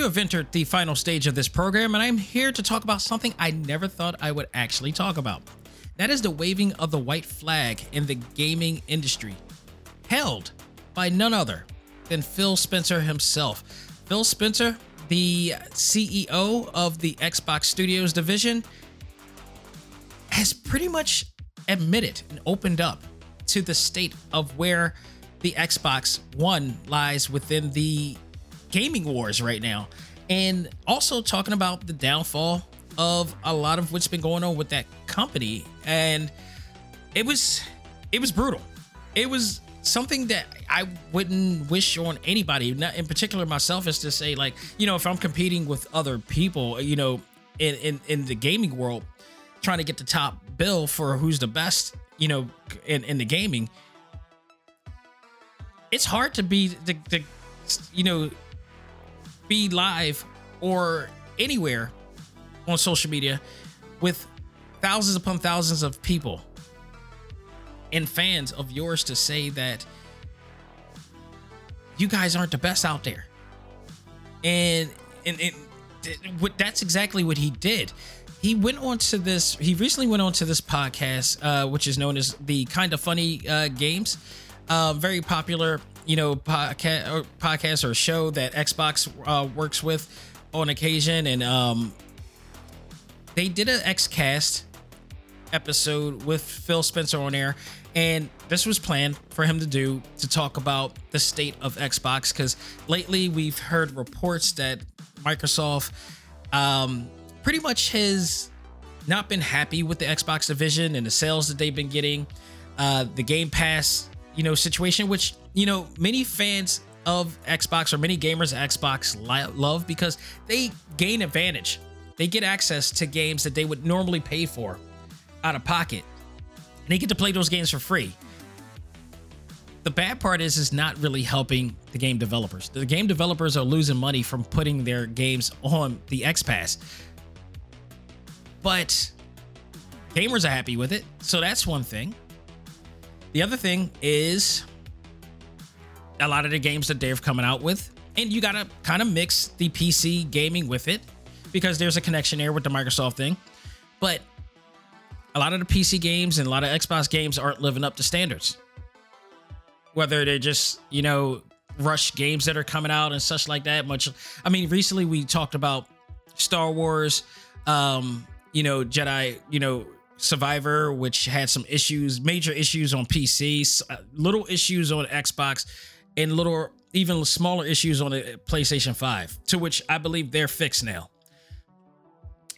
You have entered the final stage of this program, and I'm here to talk about something I never thought I would actually talk about. That is the waving of the white flag in the gaming industry, held by none other than Phil Spencer himself. Phil Spencer, the CEO of the Xbox Studios division, has pretty much admitted and opened up to the state of where the Xbox One lies within the gaming wars right now. And also talking about the downfall of a lot of what's been going on with that company. And it was it was brutal. It was something that I wouldn't wish on anybody, not in particular myself, is to say, like, you know, if I'm competing with other people, you know, in in, in the gaming world, trying to get the top bill for who's the best, you know, in, in the gaming, it's hard to be the, the you know be live or anywhere on social media with thousands upon thousands of people and fans of yours to say that you guys aren't the best out there. And and, and that's exactly what he did. He went on to this he recently went on to this podcast uh, which is known as the kind of funny uh, games uh, very popular you know podcast or podcast or show that xbox uh, works with on occasion and um they did an xcast episode with phil spencer on air and this was planned for him to do to talk about the state of xbox because lately we've heard reports that microsoft um pretty much has not been happy with the xbox division and the sales that they've been getting uh the game pass you know situation which you know many fans of xbox or many gamers xbox love because they gain advantage. They get access to games that they would normally pay for out of pocket. And they get to play those games for free. The bad part is is not really helping the game developers. The game developers are losing money from putting their games on the x pass but gamers are happy with it so that's one thing. The other thing is a lot of the games that they're coming out with, and you gotta kind of mix the PC gaming with it because there's a connection there with the Microsoft thing. But a lot of the PC games and a lot of Xbox games aren't living up to standards. Whether they're just, you know, rush games that are coming out and such like that. Much, I mean, recently we talked about Star Wars, um, you know, Jedi, you know, Survivor, which had some issues, major issues on PC, uh, little issues on Xbox, and little even smaller issues on the PlayStation 5, to which I believe they're fixed now.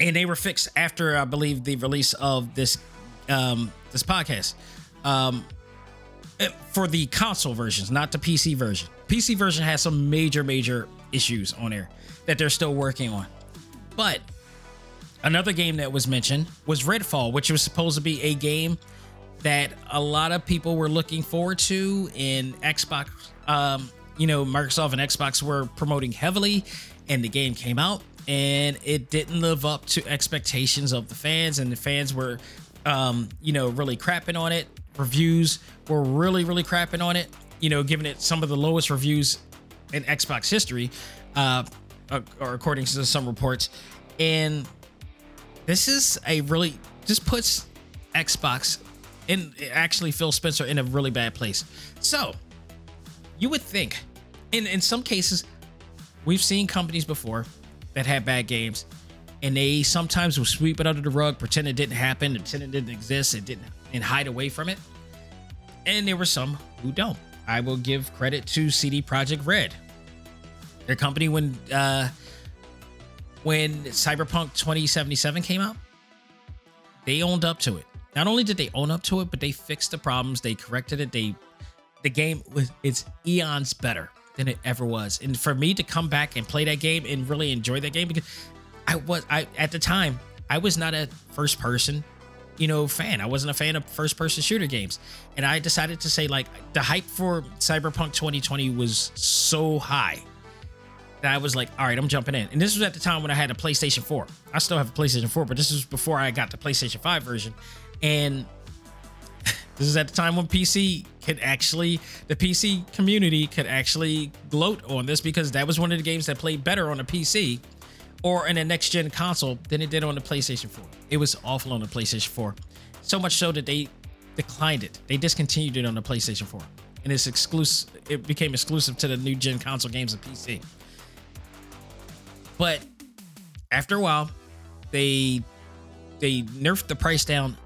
And they were fixed after I believe the release of this um this podcast. Um for the console versions, not the PC version. PC version has some major, major issues on there that they're still working on. But Another game that was mentioned was Redfall, which was supposed to be a game that a lot of people were looking forward to in Xbox. Um, you know, Microsoft and Xbox were promoting heavily, and the game came out and it didn't live up to expectations of the fans, and the fans were, um, you know, really crapping on it. Reviews were really, really crapping on it. You know, giving it some of the lowest reviews in Xbox history, uh, or according to some reports, and this is a really just puts Xbox in actually Phil Spencer in a really bad place. So you would think, in in some cases, we've seen companies before that had bad games, and they sometimes will sweep it under the rug, pretend it didn't happen, pretend it didn't exist, it didn't, and hide away from it. And there were some who don't. I will give credit to CD Projekt Red. Their company when uh when Cyberpunk 2077 came out, they owned up to it. Not only did they own up to it, but they fixed the problems, they corrected it, they the game was it's eons better than it ever was. And for me to come back and play that game and really enjoy that game because I was I at the time I was not a first person, you know, fan. I wasn't a fan of first person shooter games. And I decided to say like the hype for Cyberpunk 2020 was so high that I was like, all right, I'm jumping in. And this was at the time when I had a PlayStation 4. I still have a PlayStation 4, but this was before I got the PlayStation 5 version. And this is at the time when PC could actually, the PC community could actually gloat on this because that was one of the games that played better on a PC or in a next gen console than it did on the PlayStation 4. It was awful on the PlayStation 4. So much so that they declined it. They discontinued it on the PlayStation 4. And it's exclusive, it became exclusive to the new gen console games of PC. But after a while, they they nerfed the price down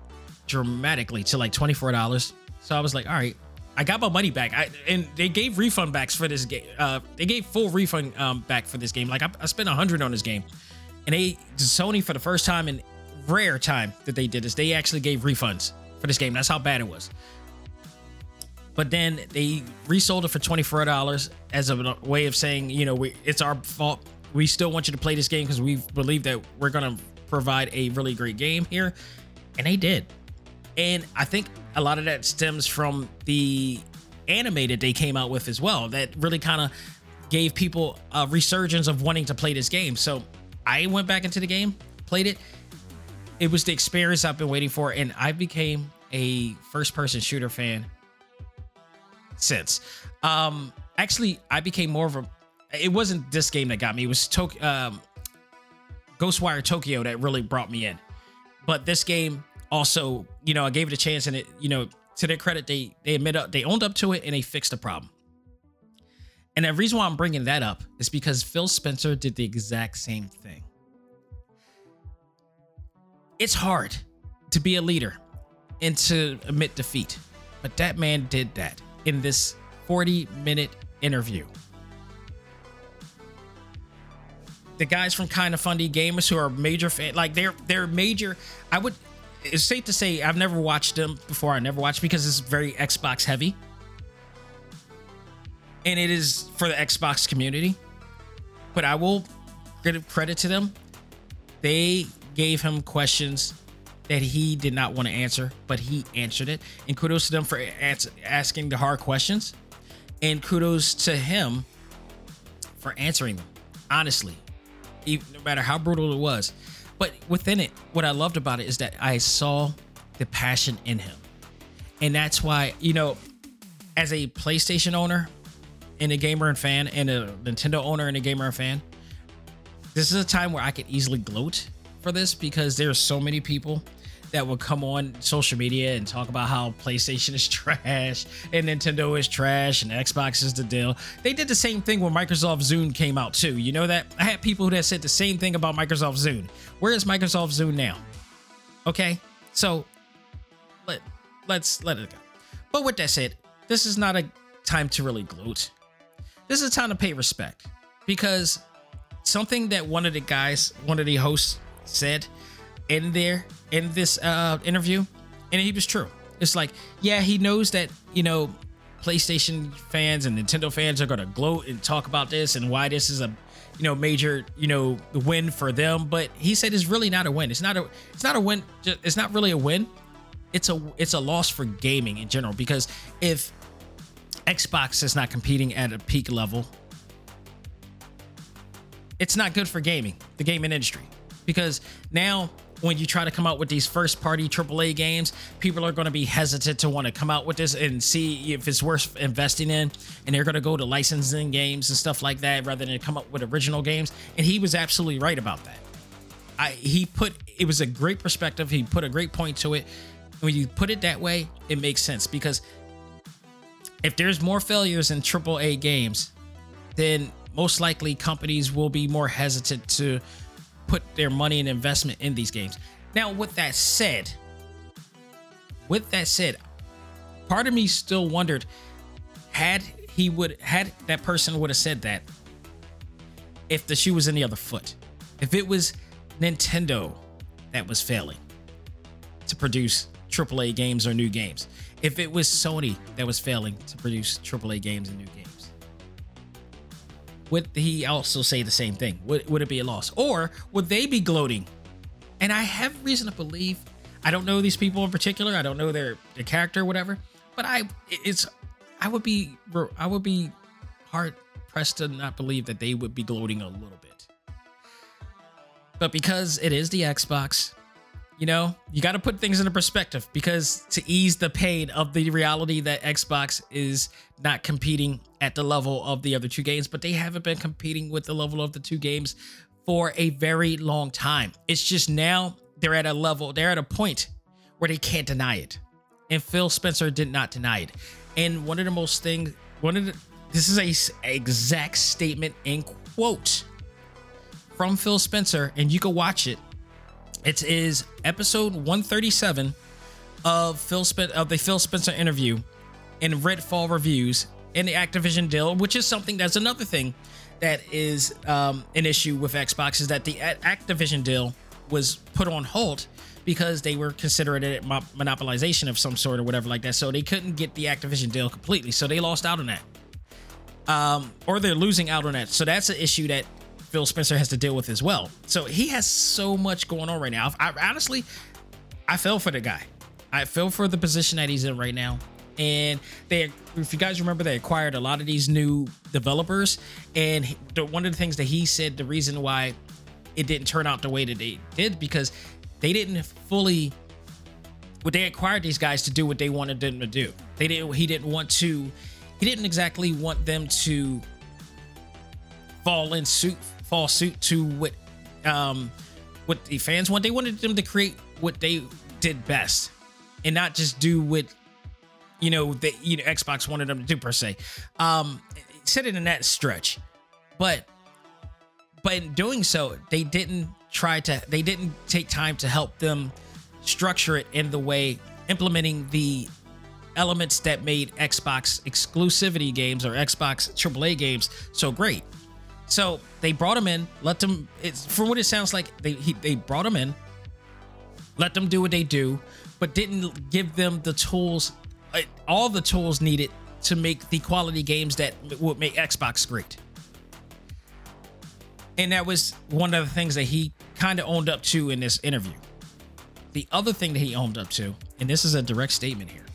dramatically to like $24. So I was like, all right, I got my money back. I and they gave refund backs for this game. Uh, they gave full refund um, back for this game. Like I, I spent a hundred on this game, and they Sony for the first time in rare time that they did this, they actually gave refunds for this game. That's how bad it was. But then they resold it for twenty four dollars as a way of saying, you know, we, it's our fault. We still want you to play this game because we believe that we're gonna provide a really great game here, and they did. And I think a lot of that stems from the animated they came out with as well. That really kind of gave people a resurgence of wanting to play this game. So I went back into the game, played it. It was the experience I've been waiting for, and I became a first person shooter fan since. Um, actually, I became more of a. It wasn't this game that got me. It was Tok- um, Ghostwire Tokyo that really brought me in. But this game also, you know, I gave it a chance, and it, you know, to their credit, they they admit up, they owned up to it, and they fixed the problem. And the reason why I'm bringing that up is because Phil Spencer did the exact same thing. It's hard to be a leader and to admit defeat, but that man did that in this 40 minute interview. The guys from Kind of Funny Gamers who are major fan, like they're they're major. I would it's safe to say I've never watched them before. I never watched because it's very Xbox heavy. And it is for the Xbox community. But I will give credit to them. They gave him questions that he did not want to answer, but he answered it. And kudos to them for ans- asking the hard questions. And kudos to him for answering them honestly, even, no matter how brutal it was. But within it, what I loved about it is that I saw the passion in him. And that's why, you know, as a PlayStation owner and a gamer and fan, and a Nintendo owner and a gamer and fan, this is a time where I could easily gloat for this because there's so many people that will come on social media and talk about how PlayStation is [LAUGHS] trash and Nintendo is trash and Xbox is the deal. They did the same thing when Microsoft Zune came out too. You know that? I had people who that said the same thing about Microsoft Zune. Where is Microsoft Zune now? Okay, so let let's let it go. But with that said, this is not a time to really gloat. This is a time to pay respect because something that one of the guys, one of the hosts said in there in this uh interview and he was true. It's like yeah he knows that you know playstation fans and nintendo fans are gonna gloat and talk about this and why this is a you know major you know win for them but he said it's really not a win. It's not a it's not a win it's not really a win. It's a it's a loss for gaming in general because if xbox is not competing at a peak level it's not good for gaming the gaming industry. Because now when you try to come out with these first party AAA games, people are going to be hesitant to want to come out with this and see if it's worth investing in. And they're going to go to licensing games and stuff like that rather than come up with original games. And he was absolutely right about that. I he put it was a great perspective. He put a great point to it. When you put it that way, it makes sense because if there's more failures in AAA games, then most likely companies will be more hesitant to put their money and investment in these games. Now, with that said, with that said, part of me still wondered had he would had that person would have said that if the shoe was in the other foot. If it was Nintendo that was failing to produce AAA games or new games. If it was Sony that was failing to produce AAA games and new games. Would he also say the same thing? Would, would it be a loss? Or would they be gloating? And I have reason to believe, I don't know these people in particular, I don't know their, their character or whatever, but I it's I would be I would be hard pressed to not believe that they would be gloating a little bit. But because it is the Xbox, you know, you got to put things into perspective because to ease the pain of the reality that Xbox is not competing at the level of the other two games, but they haven't been competing with the level of the two games for a very long time. It's just now they're at a level, they're at a point where they can't deny it. And Phil Spencer did not deny it. And one of the most things, one of the, this is a exact statement in quote from Phil Spencer, and you can watch it it is episode 137 of Phil Spen- of the Phil Spencer interview in Redfall reviews in the Activision deal, which is something that's another thing that is um, an issue with Xbox is that the Activision deal was put on hold because they were considering it monopolization of some sort or whatever like that. So they couldn't get the Activision deal completely. So they lost out on that. Um, or they're losing out on that. So that's an issue that Phil Spencer has to deal with as well. So he has so much going on right now. I, honestly, I fell for the guy. I fell for the position that he's in right now. And they, if you guys remember, they acquired a lot of these new developers. And one of the things that he said, the reason why it didn't turn out the way that they did, because they didn't fully what they acquired these guys to do what they wanted them to do. They didn't. He didn't want to. He didn't exactly want them to fall in suit fall suit to what um what the fans want. They wanted them to create what they did best and not just do what you know that you know Xbox wanted them to do per se. Um said it in that stretch. But but in doing so, they didn't try to they didn't take time to help them structure it in the way implementing the elements that made Xbox exclusivity games or Xbox AAA games so great. So they brought him in, let them. It's from what it sounds like. They he, they brought him in, let them do what they do, but didn't give them the tools, uh, all the tools needed to make the quality games that would make Xbox great. And that was one of the things that he kind of owned up to in this interview. The other thing that he owned up to, and this is a direct statement here.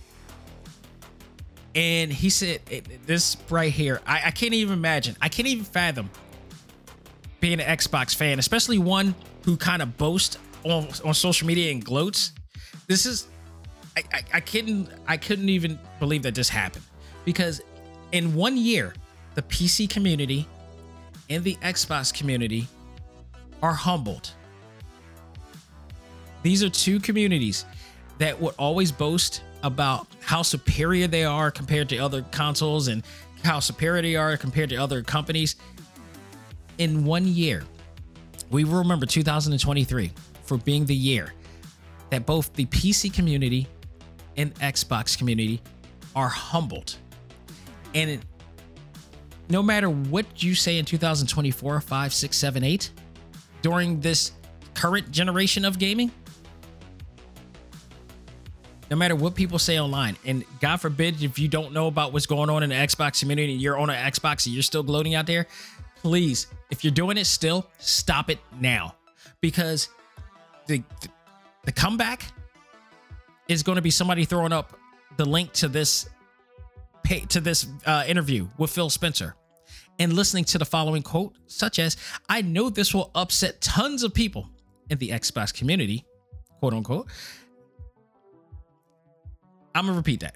And he said, This right here, I, I can't even imagine, I can't even fathom being an Xbox fan, especially one who kind of boasts on, on social media and gloats. This is I, I, I couldn't I couldn't even believe that this happened because in one year, the PC community and the Xbox community are humbled. These are two communities that would always boast about how superior they are compared to other consoles and how superior they are compared to other companies in one year, we will remember 2023 for being the year that both the PC community and Xbox community are humbled. And it, no matter what you say in 2024, 5, 6, 7, 8, during this current generation of gaming, no matter what people say online, and God forbid if you don't know about what's going on in the Xbox community, you're on an Xbox and you're still gloating out there, please, if you're doing it still, stop it now. Because the the comeback is going to be somebody throwing up the link to this pay, to this uh, interview with Phil Spencer and listening to the following quote, such as, "I know this will upset tons of people in the Xbox community," quote unquote. I'm gonna repeat that.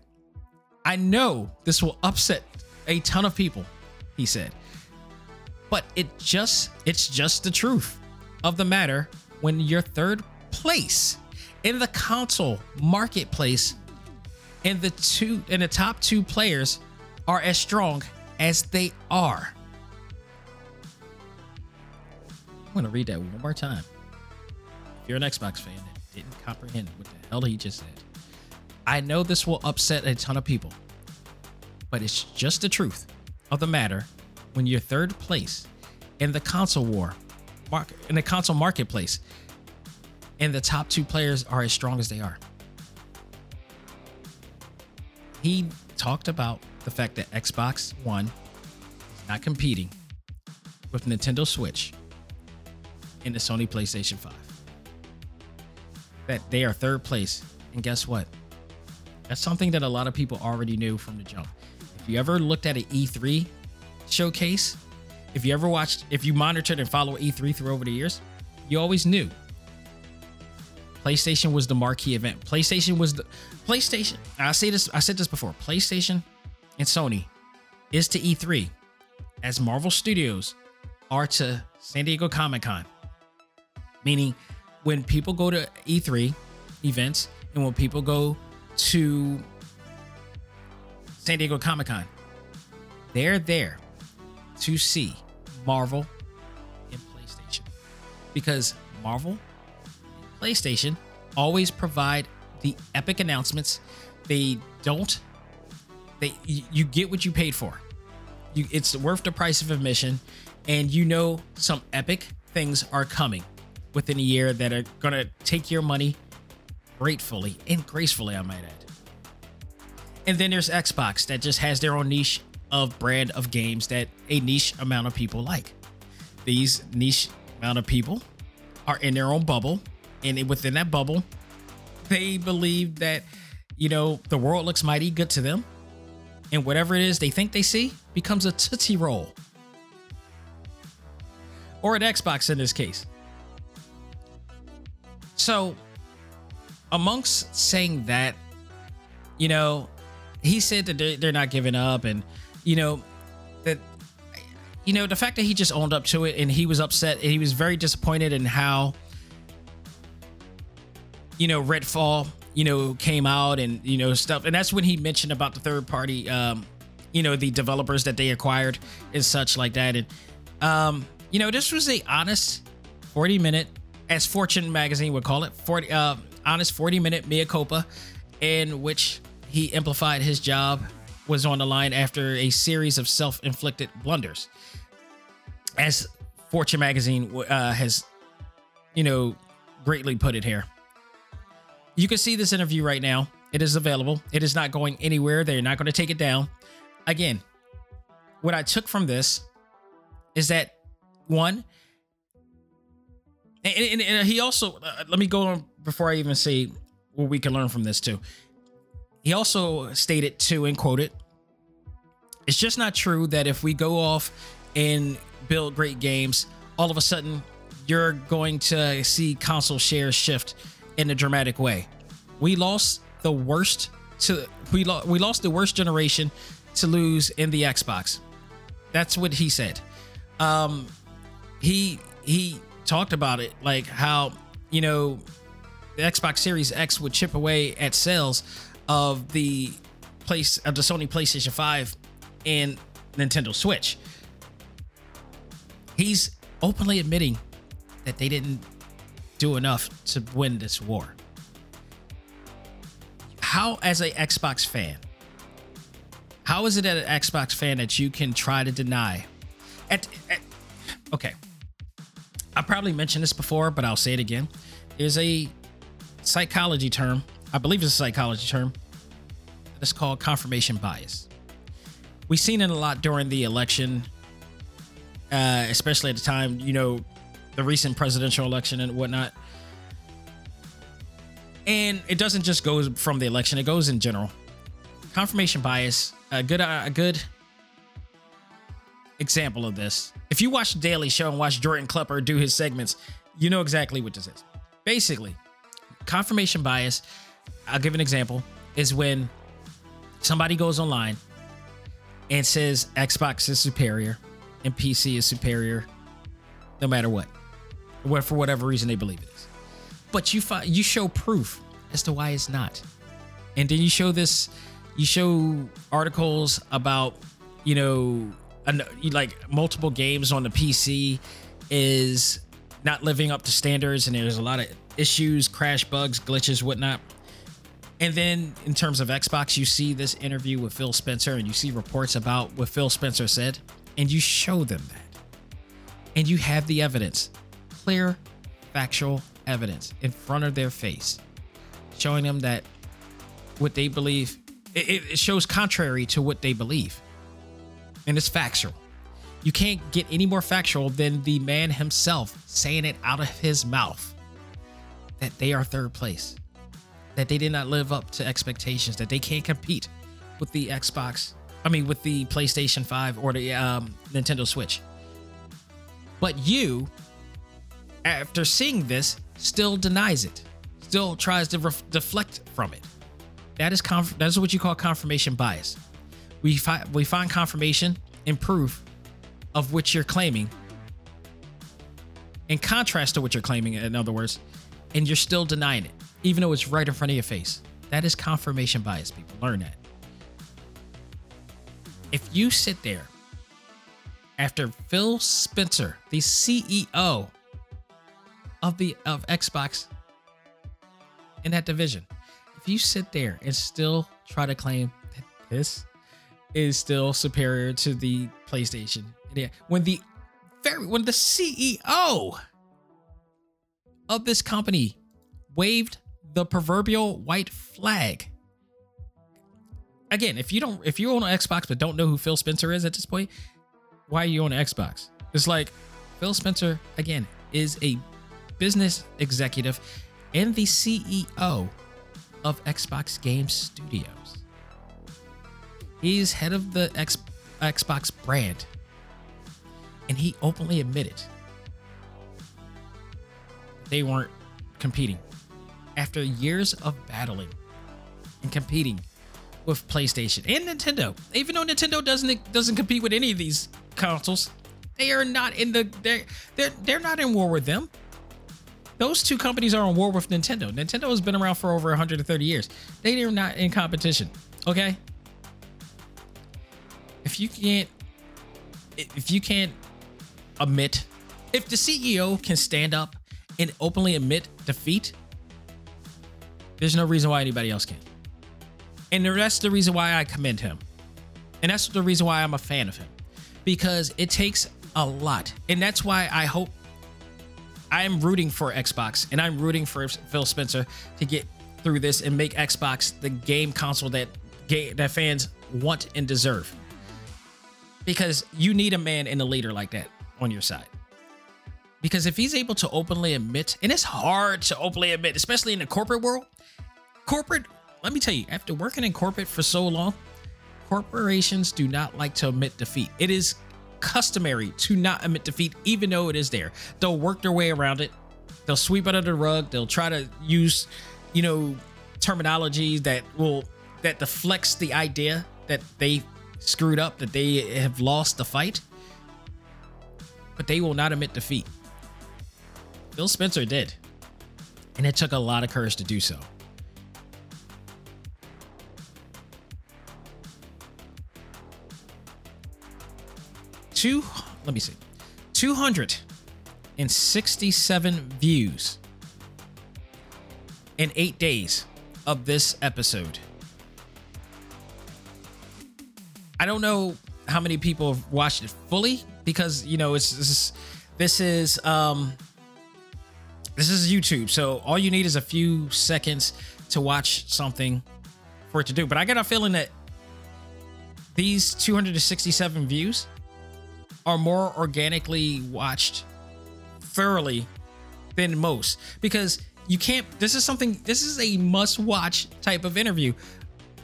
I know this will upset a ton of people, he said. But it just it's just the truth of the matter when your third place in the console marketplace, and the two and the top two players are as strong as they are. I'm gonna read that one more time. If you're an Xbox fan that didn't comprehend what the hell he just said, I know this will upset a ton of people, but it's just the truth of the matter when you're third place in the console war, market in the console marketplace, and the top two players are as strong as they are. He talked about the fact that Xbox One is not competing with Nintendo Switch and the Sony PlayStation 5. That they are third place. And guess what? That's something that a lot of people already knew from the jump. If you ever looked at an E3 showcase, if you ever watched, if you monitored and followed E3 through over the years, you always knew PlayStation was the marquee event. PlayStation was the PlayStation. I say this, I said this before. PlayStation and Sony is to E3 as Marvel Studios are to San Diego Comic Con. Meaning, when people go to E3 events and when people go to San Diego Comic Con, they're there to see Marvel and PlayStation because Marvel and PlayStation always provide the epic announcements. They don't. They you get what you paid for. You, it's worth the price of admission, and you know some epic things are coming within a year that are gonna take your money gratefully and gracefully, I might add. And then there's Xbox that just has their own niche of brand of games that a niche amount of people like. These niche amount of people are in their own bubble, and within that bubble, they believe that you know the world looks mighty good to them, and whatever it is they think they see becomes a tootsie roll, or an Xbox in this case. So, amongst saying that, you know, he said that they're, not giving up, and you know that you know the fact that he just owned up to it and he was upset and he was very disappointed in how you know redfall you know came out and you know stuff. And that's when he mentioned about the third party um you know the developers that they acquired and such like that. And um you know this was a honest 40 minute as fortune magazine would call it 40 uh honest 40 minute mea culpa in which he amplified his job was on the line after a series of self-inflicted blunders. As fortune magazine uh, has you know greatly put it here. You can see this interview right now. It is available. It is not going anywhere. They're not going to take it down. Again what i took from this is that one and, and, and he also uh, let me go on before i even say what we can learn from this too. He also stated too and quoted it's just not true that if we go off and build great games all of a sudden you're going to see console shares shift in a dramatic way. We lost the worst to we lost we lost the worst generation to lose in the xbox. That's what he said. Um he he talked about it like how you know the Xbox Series X would chip away at sales of the place of the Sony PlayStation 5 and Nintendo Switch. He's openly admitting that they didn't do enough to win this war. How, as a Xbox fan, how is it as an Xbox fan that you can try to deny? At, at okay, I probably mentioned this before, but I'll say it again. There's a psychology term, I believe it's a psychology term, that's called confirmation bias. We've seen it a lot during the election, uh, especially at the time, you know, the recent presidential election and whatnot. And it doesn't just go from the election; it goes in general. Confirmation bias, a good, a good example of this. If you watch the Daily Show and watch Jordan Klepper do his segments, you know exactly what this is. Basically, confirmation bias, I'll give an example, is when somebody goes online and says Xbox is superior and PC is superior no matter what. For whatever reason they believe it is. but you find you show proof as to why it's not. And then you show this you show articles about, you know, like multiple games on the PC is not living up to standards and there's a lot of issues, crash bugs, glitches, whatnot. And then in terms of Xbox, you see this interview with Phil Spencer and you see reports about what Phil Spencer said, and you show them that. And you have the evidence clear, factual evidence in front of their face, showing them that what they believe, it, it shows contrary to what they believe. And it's factual. You can't get any more factual than the man himself saying it out of his mouth that they are third place that they did not live up to expectations, that they can't compete with the Xbox, I mean, with the PlayStation 5 or the um, Nintendo Switch. But you, after seeing this, still denies it, still tries to ref- deflect from it. That is conf- that is what you call confirmation bias. We find we find confirmation and proof of what you're claiming, in contrast to what you're claiming. In other words, and you're still denying it even though it's right in front of your face. That is confirmation bias, people. Learn that. If you sit there after Phil Spencer, the CEO of the of Xbox in that division, if you sit there and still try to claim that this is still superior to the PlayStation, when the very when the CEO of this company waved the proverbial white flag. Again, if you don't if you own an Xbox but don't know who Phil Spencer is at this point, why are you on Xbox? It's like Phil Spencer again is a business executive and the CEO of Xbox Game Studios. He's head of the X, Xbox brand. And he openly admitted they weren't competing after years of battling and competing with PlayStation and Nintendo. Even though Nintendo doesn't doesn't compete with any of these consoles, they are not in the they're they're they're not in war with them. Those two companies are in war with Nintendo. Nintendo has been around for over 130 years. They are not in competition. Okay? If you can't if you can't admit if the CEO can stand up and openly admit defeat, there's no reason why anybody else can. And that's the reason why I commend him. And that's the reason why I'm a fan of him. Because it takes a lot. And that's why I hope I am rooting for Xbox and I'm rooting for Phil Spencer to get through this and make Xbox the game console that that fans want and deserve. Because you need a man and a leader like that on your side. Because if he's able to openly admit, and it's hard to openly admit, especially in the corporate world, corporate, let me tell you, after working in corporate for so long, corporations do not like to admit defeat. It is customary to not admit defeat, even though it is there. They'll work their way around it. They'll sweep it under the rug. They'll try to use, you know, terminology that will that deflects the idea that they screwed up, that they have lost the fight. But they will not admit defeat. Phil Spencer did. And it took a lot of courage to do so. two, let me see, 267 views in eight days of this episode. I don't know how many people have watched it fully because you know it's this is, this is um this is YouTube, so all you need is a few seconds to watch something for it to do. But I got a feeling that these 267 views are more organically watched thoroughly than most. Because you can't this is something this is a must watch type of interview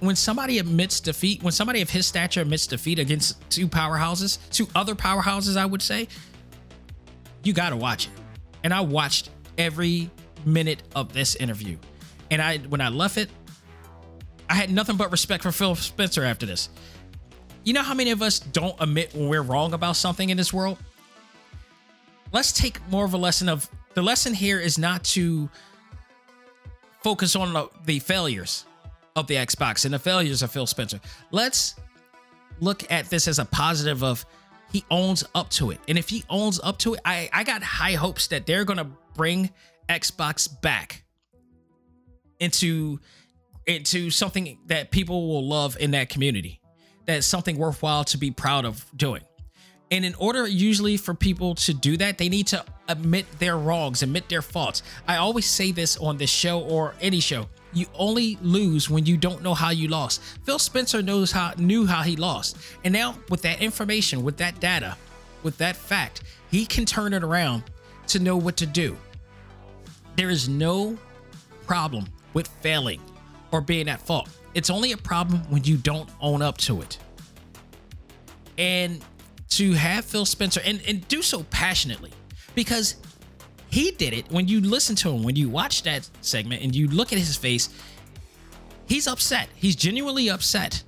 when somebody admits defeat when somebody of his stature admits defeat against two powerhouses two other powerhouses i would say you got to watch it. And i watched every minute of this interview. And i when i left it i had nothing but respect for phil spencer after this. You know how many of us don't admit when we're wrong about something in this world? Let's take more of a lesson of the lesson here is not to focus on the, the failures of the Xbox and the failures of Phil Spencer. Let's look at this as a positive of he owns up to it. And if he owns up to it, I, I got high hopes that they're gonna bring Xbox back into into something that people will love in that community. That's something worthwhile to be proud of doing. And in order usually for people to do that, they need to admit their wrongs, admit their faults. I always say this on this show or any show. You only lose when you don't know how you lost. Phil Spencer knows how knew how he lost. And now with that information, with that data, with that fact, he can turn it around to know what to do. There is no problem with failing or being at fault. It's only a problem when you don't own up to it. And to have Phil Spencer and, and do so passionately because he did it when you listen to him, when you watch that segment and you look at his face, he's upset. He's genuinely upset.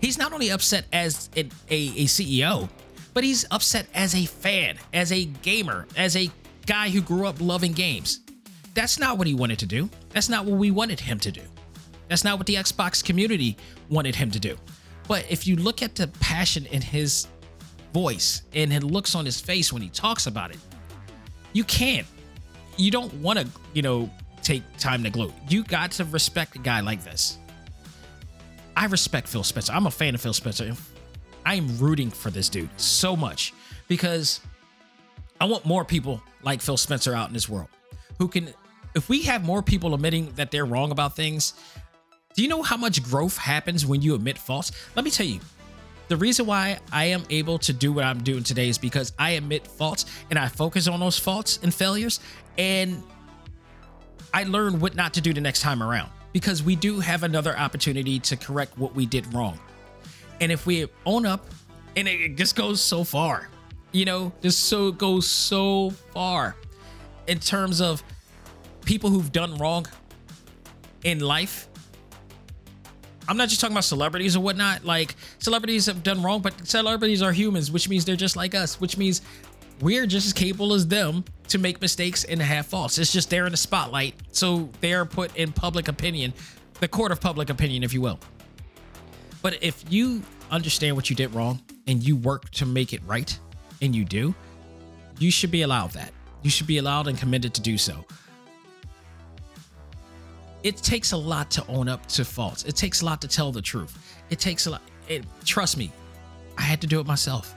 He's not only upset as a, a, a CEO, but he's upset as a fan, as a gamer, as a guy who grew up loving games. That's not what he wanted to do. That's not what we wanted him to do. That's not what the Xbox community wanted him to do. But if you look at the passion in his voice and the looks on his face when he talks about it, you can't. You don't want to, you know, take time to gloat. You got to respect a guy like this. I respect Phil Spencer. I'm a fan of Phil Spencer. I am rooting for this dude so much because I want more people like Phil Spencer out in this world who can if we have more people admitting that they're wrong about things, do you know how much growth happens when you admit faults? Let me tell you. The reason why I am able to do what I'm doing today is because I admit faults and I focus on those faults and failures and I learn what not to do the next time around because we do have another opportunity to correct what we did wrong. And if we own up and it just goes so far, you know, this so goes so far in terms of people who've done wrong in life. I'm not just talking about celebrities or whatnot. Like celebrities have done wrong, but celebrities are humans, which means they're just like us, which means we're just as capable as them to make mistakes and have faults. It's just they're in the spotlight, so they are put in public opinion, the court of public opinion, if you will. But if you understand what you did wrong and you work to make it right, and you do, you should be allowed that. You should be allowed and committed to do so it takes a lot to own up to faults. It takes a lot to tell the truth. It takes a lot. It, trust me, I had to do it myself.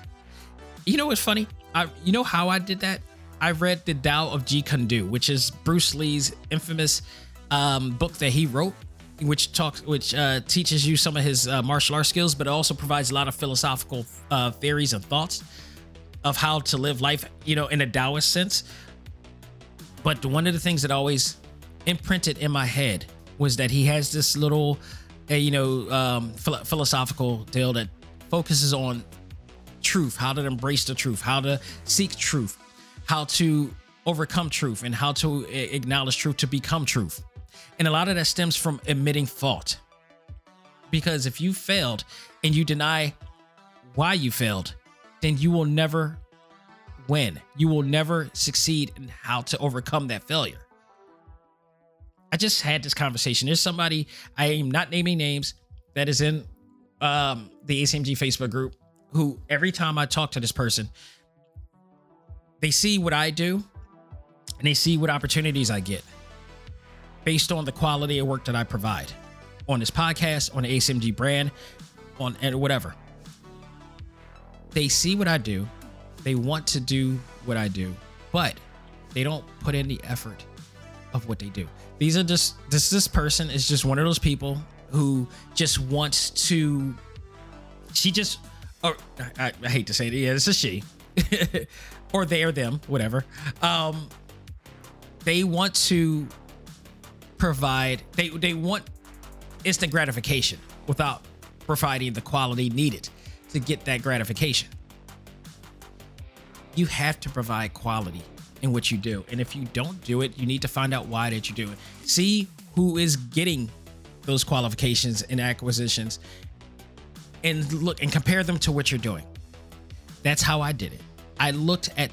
You know what's funny? I, you know how I did that? I read the Tao of Jeet Kune Do, which is Bruce Lee's infamous um, book that he wrote, which talks, which uh, teaches you some of his uh, martial arts skills, but it also provides a lot of philosophical uh, theories and thoughts of how to live life, you know, in a Taoist sense. But one of the things that always imprinted in my head was that he has this little, uh, you know, um, philo- philosophical deal that focuses on truth, how to embrace the truth, how to seek truth, how to overcome truth, and how to acknowledge truth to become truth. And a lot of that stems from admitting fault. Because if you failed and you deny why you failed, then you will never win. You will never succeed in how to overcome that failure. I just had this conversation. There's somebody I am not naming names that is in um, the ACMG Facebook group who every time I talk to this person, they see what I do and they see what opportunities I get based on the quality of work that I provide on this podcast, on the ACMG brand, on and whatever. They see what I do, they want to do what I do, but they don't put in the effort of what they do. These are just this this person is just one of those people who just wants to. She just, or I, I hate to say it, yeah, it's a she, [LAUGHS] or they or them, whatever. Um, they want to provide. They they want instant gratification without providing the quality needed to get that gratification. You have to provide quality in what you do. And if you don't do it, you need to find out why did you do it. See who is getting those qualifications and acquisitions and look and compare them to what you're doing. That's how I did it. I looked at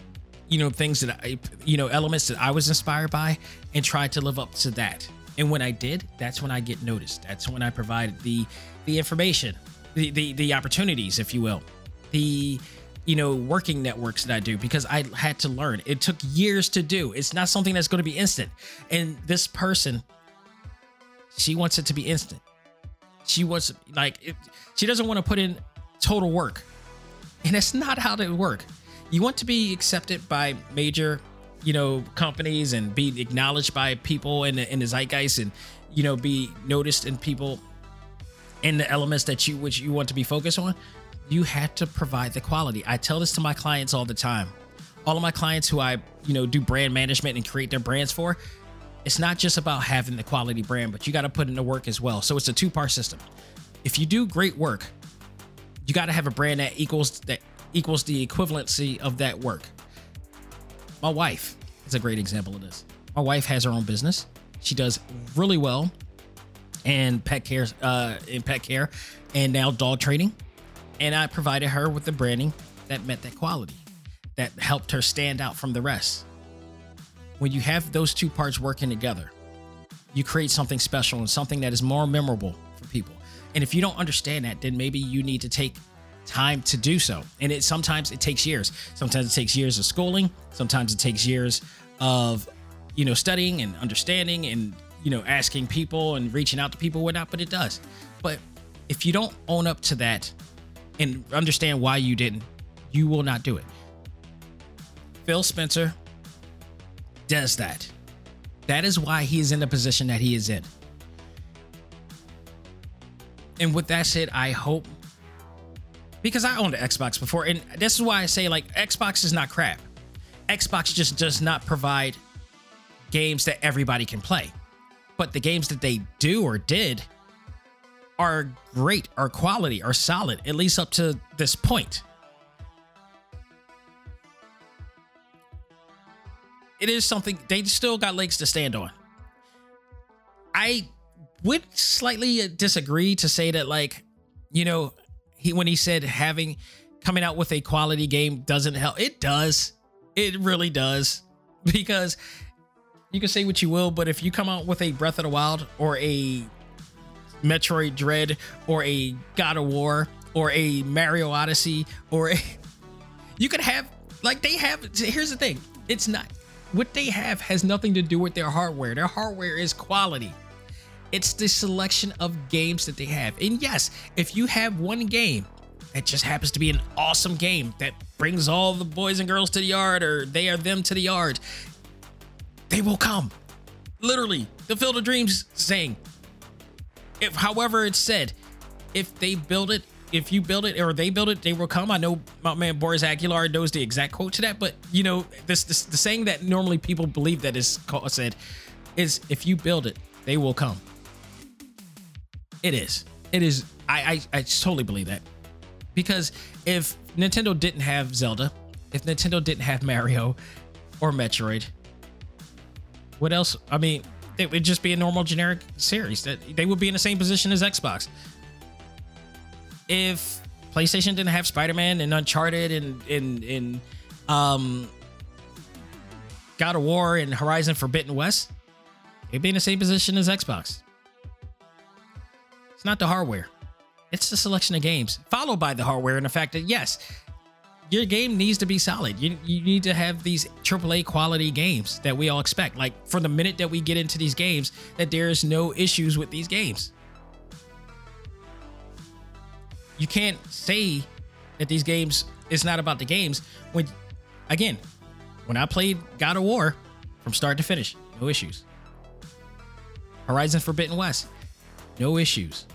you know things that I you know elements that I was inspired by and tried to live up to that And when I did, that's when I get noticed. That's when I provided the the information, the the, the opportunities, if you will, the you know working networks that I do because I had to learn. It took years to do. It's not something that's going to be instant. And this person, she wants it to be instant. She wants like it, she doesn't want to put in total work, and that's not how they work. You want to be accepted by major you know companies and be acknowledged by people in the, in the zeitgeist and you know be noticed in people in the elements that you which you want to be focused on you had to provide the quality i tell this to my clients all the time all of my clients who i you know do brand management and create their brands for it's not just about having the quality brand but you got to put in the work as well so it's a two part system if you do great work you got to have a brand that equals that equals the equivalency of that work my wife is a great example of this. My wife has her own business. She does really well in pet care, uh, in pet care, and now dog training. And I provided her with the branding that met that quality, that helped her stand out from the rest. When you have those two parts working together, you create something special and something that is more memorable for people. And if you don't understand that, then maybe you need to take time to do so. And it sometimes it takes years. Sometimes it takes years of schooling. Sometimes it takes years of you know studying and understanding and you know asking people and reaching out to people whatnot. But it does. But if you don't own up to that and understand why you didn't, you will not do it. Phil Spencer does that. That is why he is in the position that he is in. And with that said, I hope because I owned an Xbox before, and this is why I say like Xbox is not crap. Xbox just does not provide games that everybody can play. But the games that they do or did are great, are quality, are solid, at least up to this point. It is something they still got legs to stand on. I would slightly uh, disagree to say that, like, you know, he when he said having coming out with a quality game doesn't help. It does. It really does. [LAUGHS] Because you can say what you will, but if you come out with a Breath of the Wild or a Metroid Dread or a God of War or a Mario Odyssey or a, [LAUGHS] you could have like they have here's the thing. It's not what they have has nothing to do with their hardware. Their hardware is quality. It's the selection of games that they have. And yes, if you have one game that just happens to be an awesome game that brings all the boys and girls to the yard or they are them to the yard, they will come. Literally, the Field of Dreams saying, if however it's said, if they build it, if you build it or they build it, they will come. I know my man Boris Aguilar knows the exact quote to that, but you know, this, this the saying that normally people believe that is called, said is if you build it, they will come. It is. It is. I, I I totally believe that because if Nintendo didn't have Zelda, if Nintendo didn't have Mario or Metroid, what else? I mean, it would just be a normal generic series that they would be in the same position as Xbox. If PlayStation didn't have Spider-Man and Uncharted and and and um God of War and Horizon Forbidden West, it'd be in the same position as Xbox. It's not the hardware. It's the selection of games, followed by the hardware and the fact that yes, your game needs to be solid. You, you need to have these AAA quality games that we all expect. Like from the minute that we get into these games, that there is no issues with these games. You can't say that these games it's not about the games when again, when I played God of War from start to finish, no issues. Horizon Forbidden West, no issues.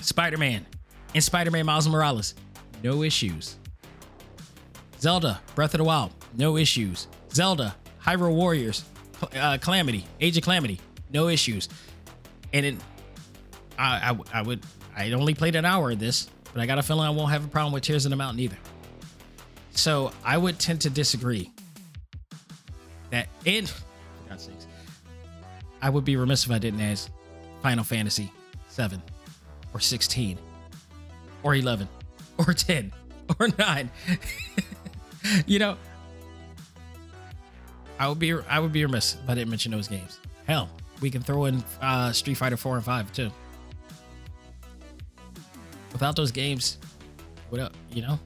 Spider Man and Spider Man Miles Morales, no issues. Zelda Breath of the Wild, no issues. Zelda Hyrule Warriors, uh, Calamity, Age of Calamity, no issues. And it, I, I, I would, I only played an hour of this, but I got a feeling I won't have a problem with Tears in the Mountain either. So I would tend to disagree. That and for God's sakes, I would be remiss if I didn't ask Final Fantasy 7 or 16 or 11 or 10 or 9 [LAUGHS] [LAUGHS] you know i would be i would be remiss if i didn't mention those games hell we can throw in uh, Street Fighter 4 and 5 too. Without those games, what up, you know?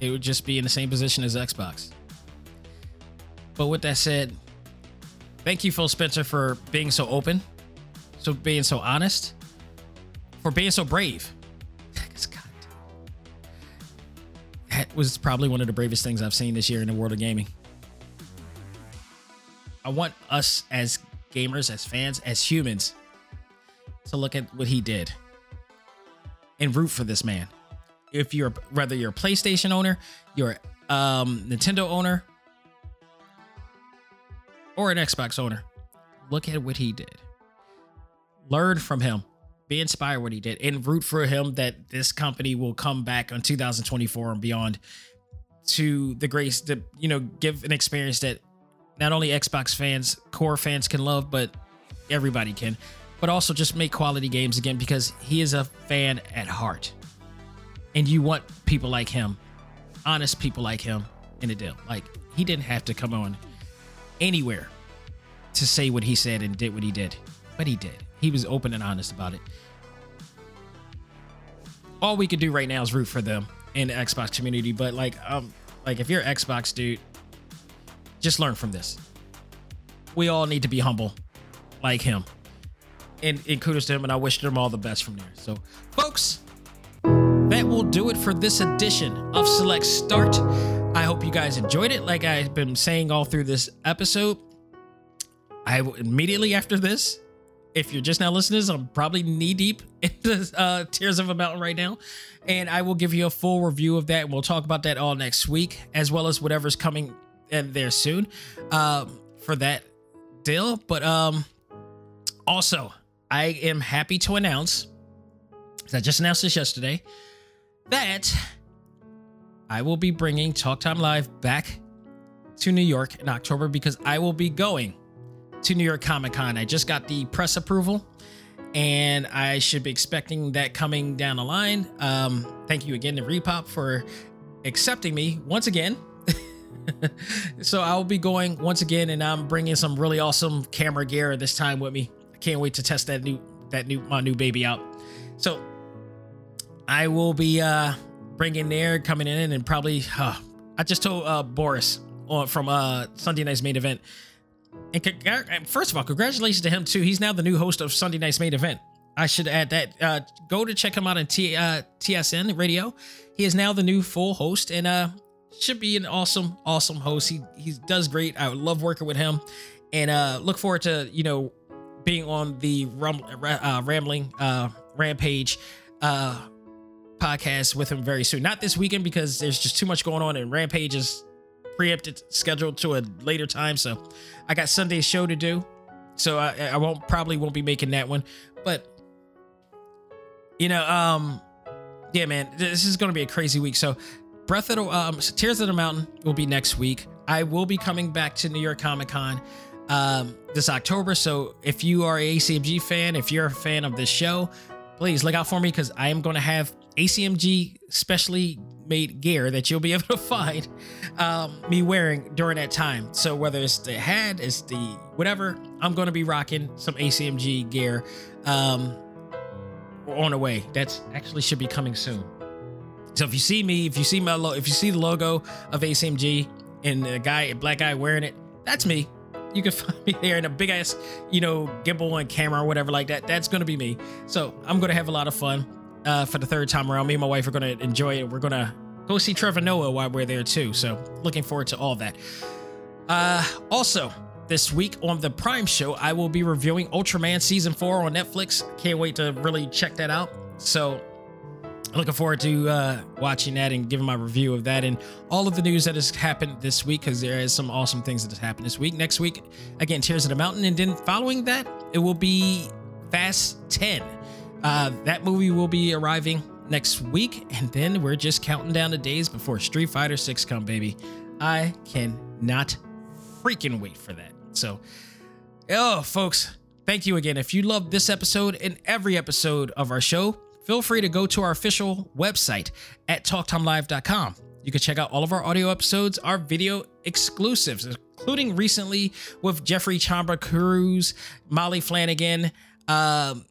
It would just be in the same position as Xbox. But with that said, thank you, Phil Spencer, for being so open, so being so honest, for being so brave. Was probably one of the bravest things I've seen this year in the world of gaming. I want us as gamers, as fans, as humans to look at what he did and root for this man. If you're whether you're a PlayStation owner, you're um Nintendo owner, or an Xbox owner, look at what he did. Learn from him. Be inspired what he did and root for him that this company will come back on 2024 and beyond to the grace to, you know, give an experience that not only Xbox fans, core fans can love, but everybody can, but also just make quality games again because he is a fan at heart. And you want people like him, honest people like him in the deal. Like he didn't have to come on anywhere to say what he said and did what he did, but he did. He was open and honest about it. All we could do right now is root for them in the Xbox community, but like um like if you're Xbox dude, just learn from this. We all need to be humble like him. And, and kudos to him, and I wish them all the best from there. So, folks, that will do it for this edition of Select Start. I hope you guys enjoyed it. Like I've been saying all through this episode, I immediately after this, if you're just now listening I'm probably knee deep [LAUGHS] in uh, Tears of a Mountain right now. And I will give you a full review of that. And we'll talk about that all next week, as well as whatever's coming in there soon um, for that deal. But um, also, I am happy to announce, I just announced this yesterday, that I will be bringing Talk Time Live back to New York in October because I will be going to New York Comic Con. I just got the press approval and I should be expecting that coming down the line. Um, thank you again to ReedPop for accepting me once again. [LAUGHS] so I'll be going once again, and I'm bringing some really awesome camera gear this time with me. I can't wait to test that new that new my new baby out. So I will be uh bringing there coming in and probably uh, I just told uh Boris on from uh Sunday night's main event and congr- first of all, congratulations to him too. He's now the new host of Sunday Night's Main Event. I should add that. Uh, go to check him out on T- uh, TSN Radio. He is now the new full host and uh, should be an awesome, awesome host. He he does great. I love working with him, and uh, look forward to you know being on the rum, uh, rambling uh, rampage uh, podcast with him very soon. Not this weekend because there's just too much going on, and Rampage is preempted scheduled to a later time. So I got Sunday's show to do. So I, I won't probably won't be making that one. But you know, um, yeah, man, this is gonna be a crazy week. So Breath of the um, Tears of the Mountain will be next week. I will be coming back to New York Comic Con um, this October. So if you are a ACMG fan, if you're a fan of this show, please look out for me because I am going to have ACMG specially made gear that you'll be [LAUGHS] able to find um, me wearing during that time. So whether it's the hat, it's the whatever, I'm going to be rocking some ACMG gear um, on the way. That's actually should be coming soon. So if you see me, if you see my lo- if you see the logo of ACMG and a guy, a black guy wearing it, that's me. You can [LAUGHS] find me there in a big ass, you know, gimbal and camera or whatever like that. That's gonna be me. So I'm gonna have a lot of fun uh, for the third time around. Me and my wife are gonna enjoy it. We're gonna go see Trevor Noah while we're there too. So looking forward to all that. Uh, also, this week on the Prime Show, I will be reviewing Ultraman season four on Netflix. Can't wait to really check that out. So looking forward to uh, watching that and giving my review of that and all of the news that has happened this week because there is some awesome things that has happened this week. Next week, again, Tears of the Mountain, and then following that, it will be Fast 10. Uh, that movie will be arriving next week, and then we're just counting down the days before Street Fighter 6 come, baby. I cannot freaking wait for that. So, oh, folks, thank you again. If you loved this episode and every episode of our show, feel free to go to our official website at talktimelive.com. You can check out all of our audio episodes, our video exclusives, including recently with Jeffrey Chamba Cruz, Maile Flanagan, um,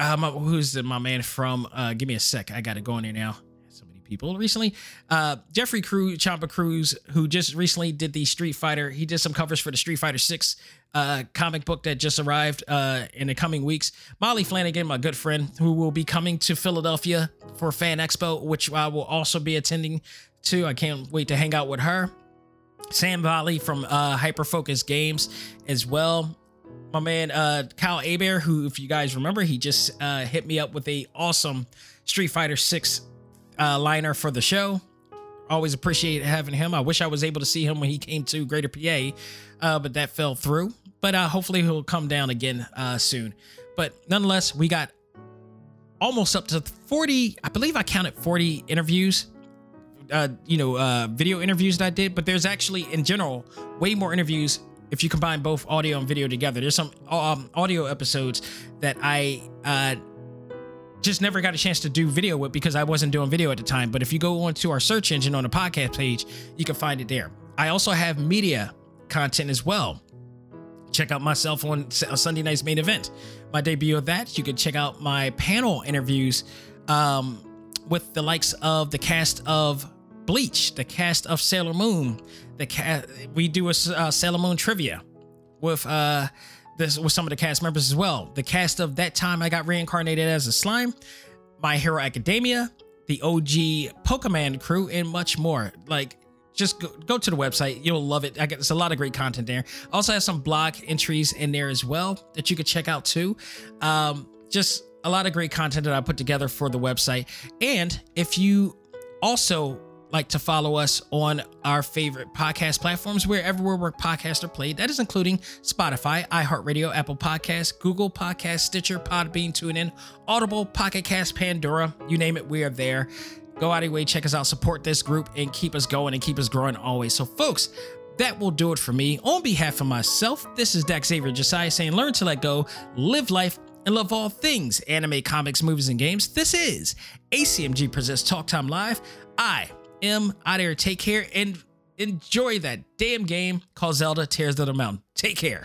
uh, my, who's my man from? Uh, give me a sec. I got to go in there now. So many people recently. Uh, Jeffrey Cruz, Chamba Cruz, who just recently did the Street Fighter. He did some covers for the Street Fighter Six uh, comic book that just arrived uh, in the coming weeks. Maile Flanagan, my good friend, who will be coming to Philadelphia for Fan Expo, which I will also be attending to. I can't wait to hang out with her. Sam Valley from uh, Hyper Focus Games as well my man uh Kyle Aber, who, if you guys remember, he just uh hit me up with a awesome Street Fighter 6 uh liner for the show. Always appreciate having him. I wish I was able to see him when he came to Greater PA, uh, but that fell through. But uh hopefully he'll come down again uh soon. But nonetheless, we got almost up to 40, I believe I counted 40 interviews uh, you know, uh, video interviews that I did, but there's actually in general way more interviews if you combine both audio and video together. There's some um, audio episodes that I uh, just never got a chance to do video with because I wasn't doing video at the time. But if you go onto our search engine on the podcast page, you can find it there. I also have media content as well. Check out myself on Sunday night's main event. My debut of that. You can check out my panel interviews um, with the likes of the cast of Bleach, the cast of Sailor Moon, the cast. We do a uh, Sailor Moon trivia with uh this with some of the cast members as well. The cast of that time I got reincarnated as a slime, My Hero Academia, the OG Pokemon crew, and much more. Like just go, go to the website. You'll love it. I get there's a lot of great content there. I also have some blog entries in there as well that you could check out too. Um, just a lot of great content that I put together for the website. And if you also like to follow us on our favorite podcast platforms, wherever where podcasts are played. That is including Spotify, iHeartRadio, Apple Podcasts, Google Podcasts, Stitcher, Podbean, TuneIn, Audible, Pocket Cast, Pandora, you name it, we are there. Go out of your way, check us out, support this group, and keep us going and keep us growing always. So, folks, that will do it for me. On behalf of myself, this is Dak Xavier Josiah saying, learn to let go, live life, and love all things anime, comics, movies, and games. This is ACMG Presents Talk Time Live. I am out here. Take care and enjoy that damn game called Zelda Tears of the Mountain. Take care.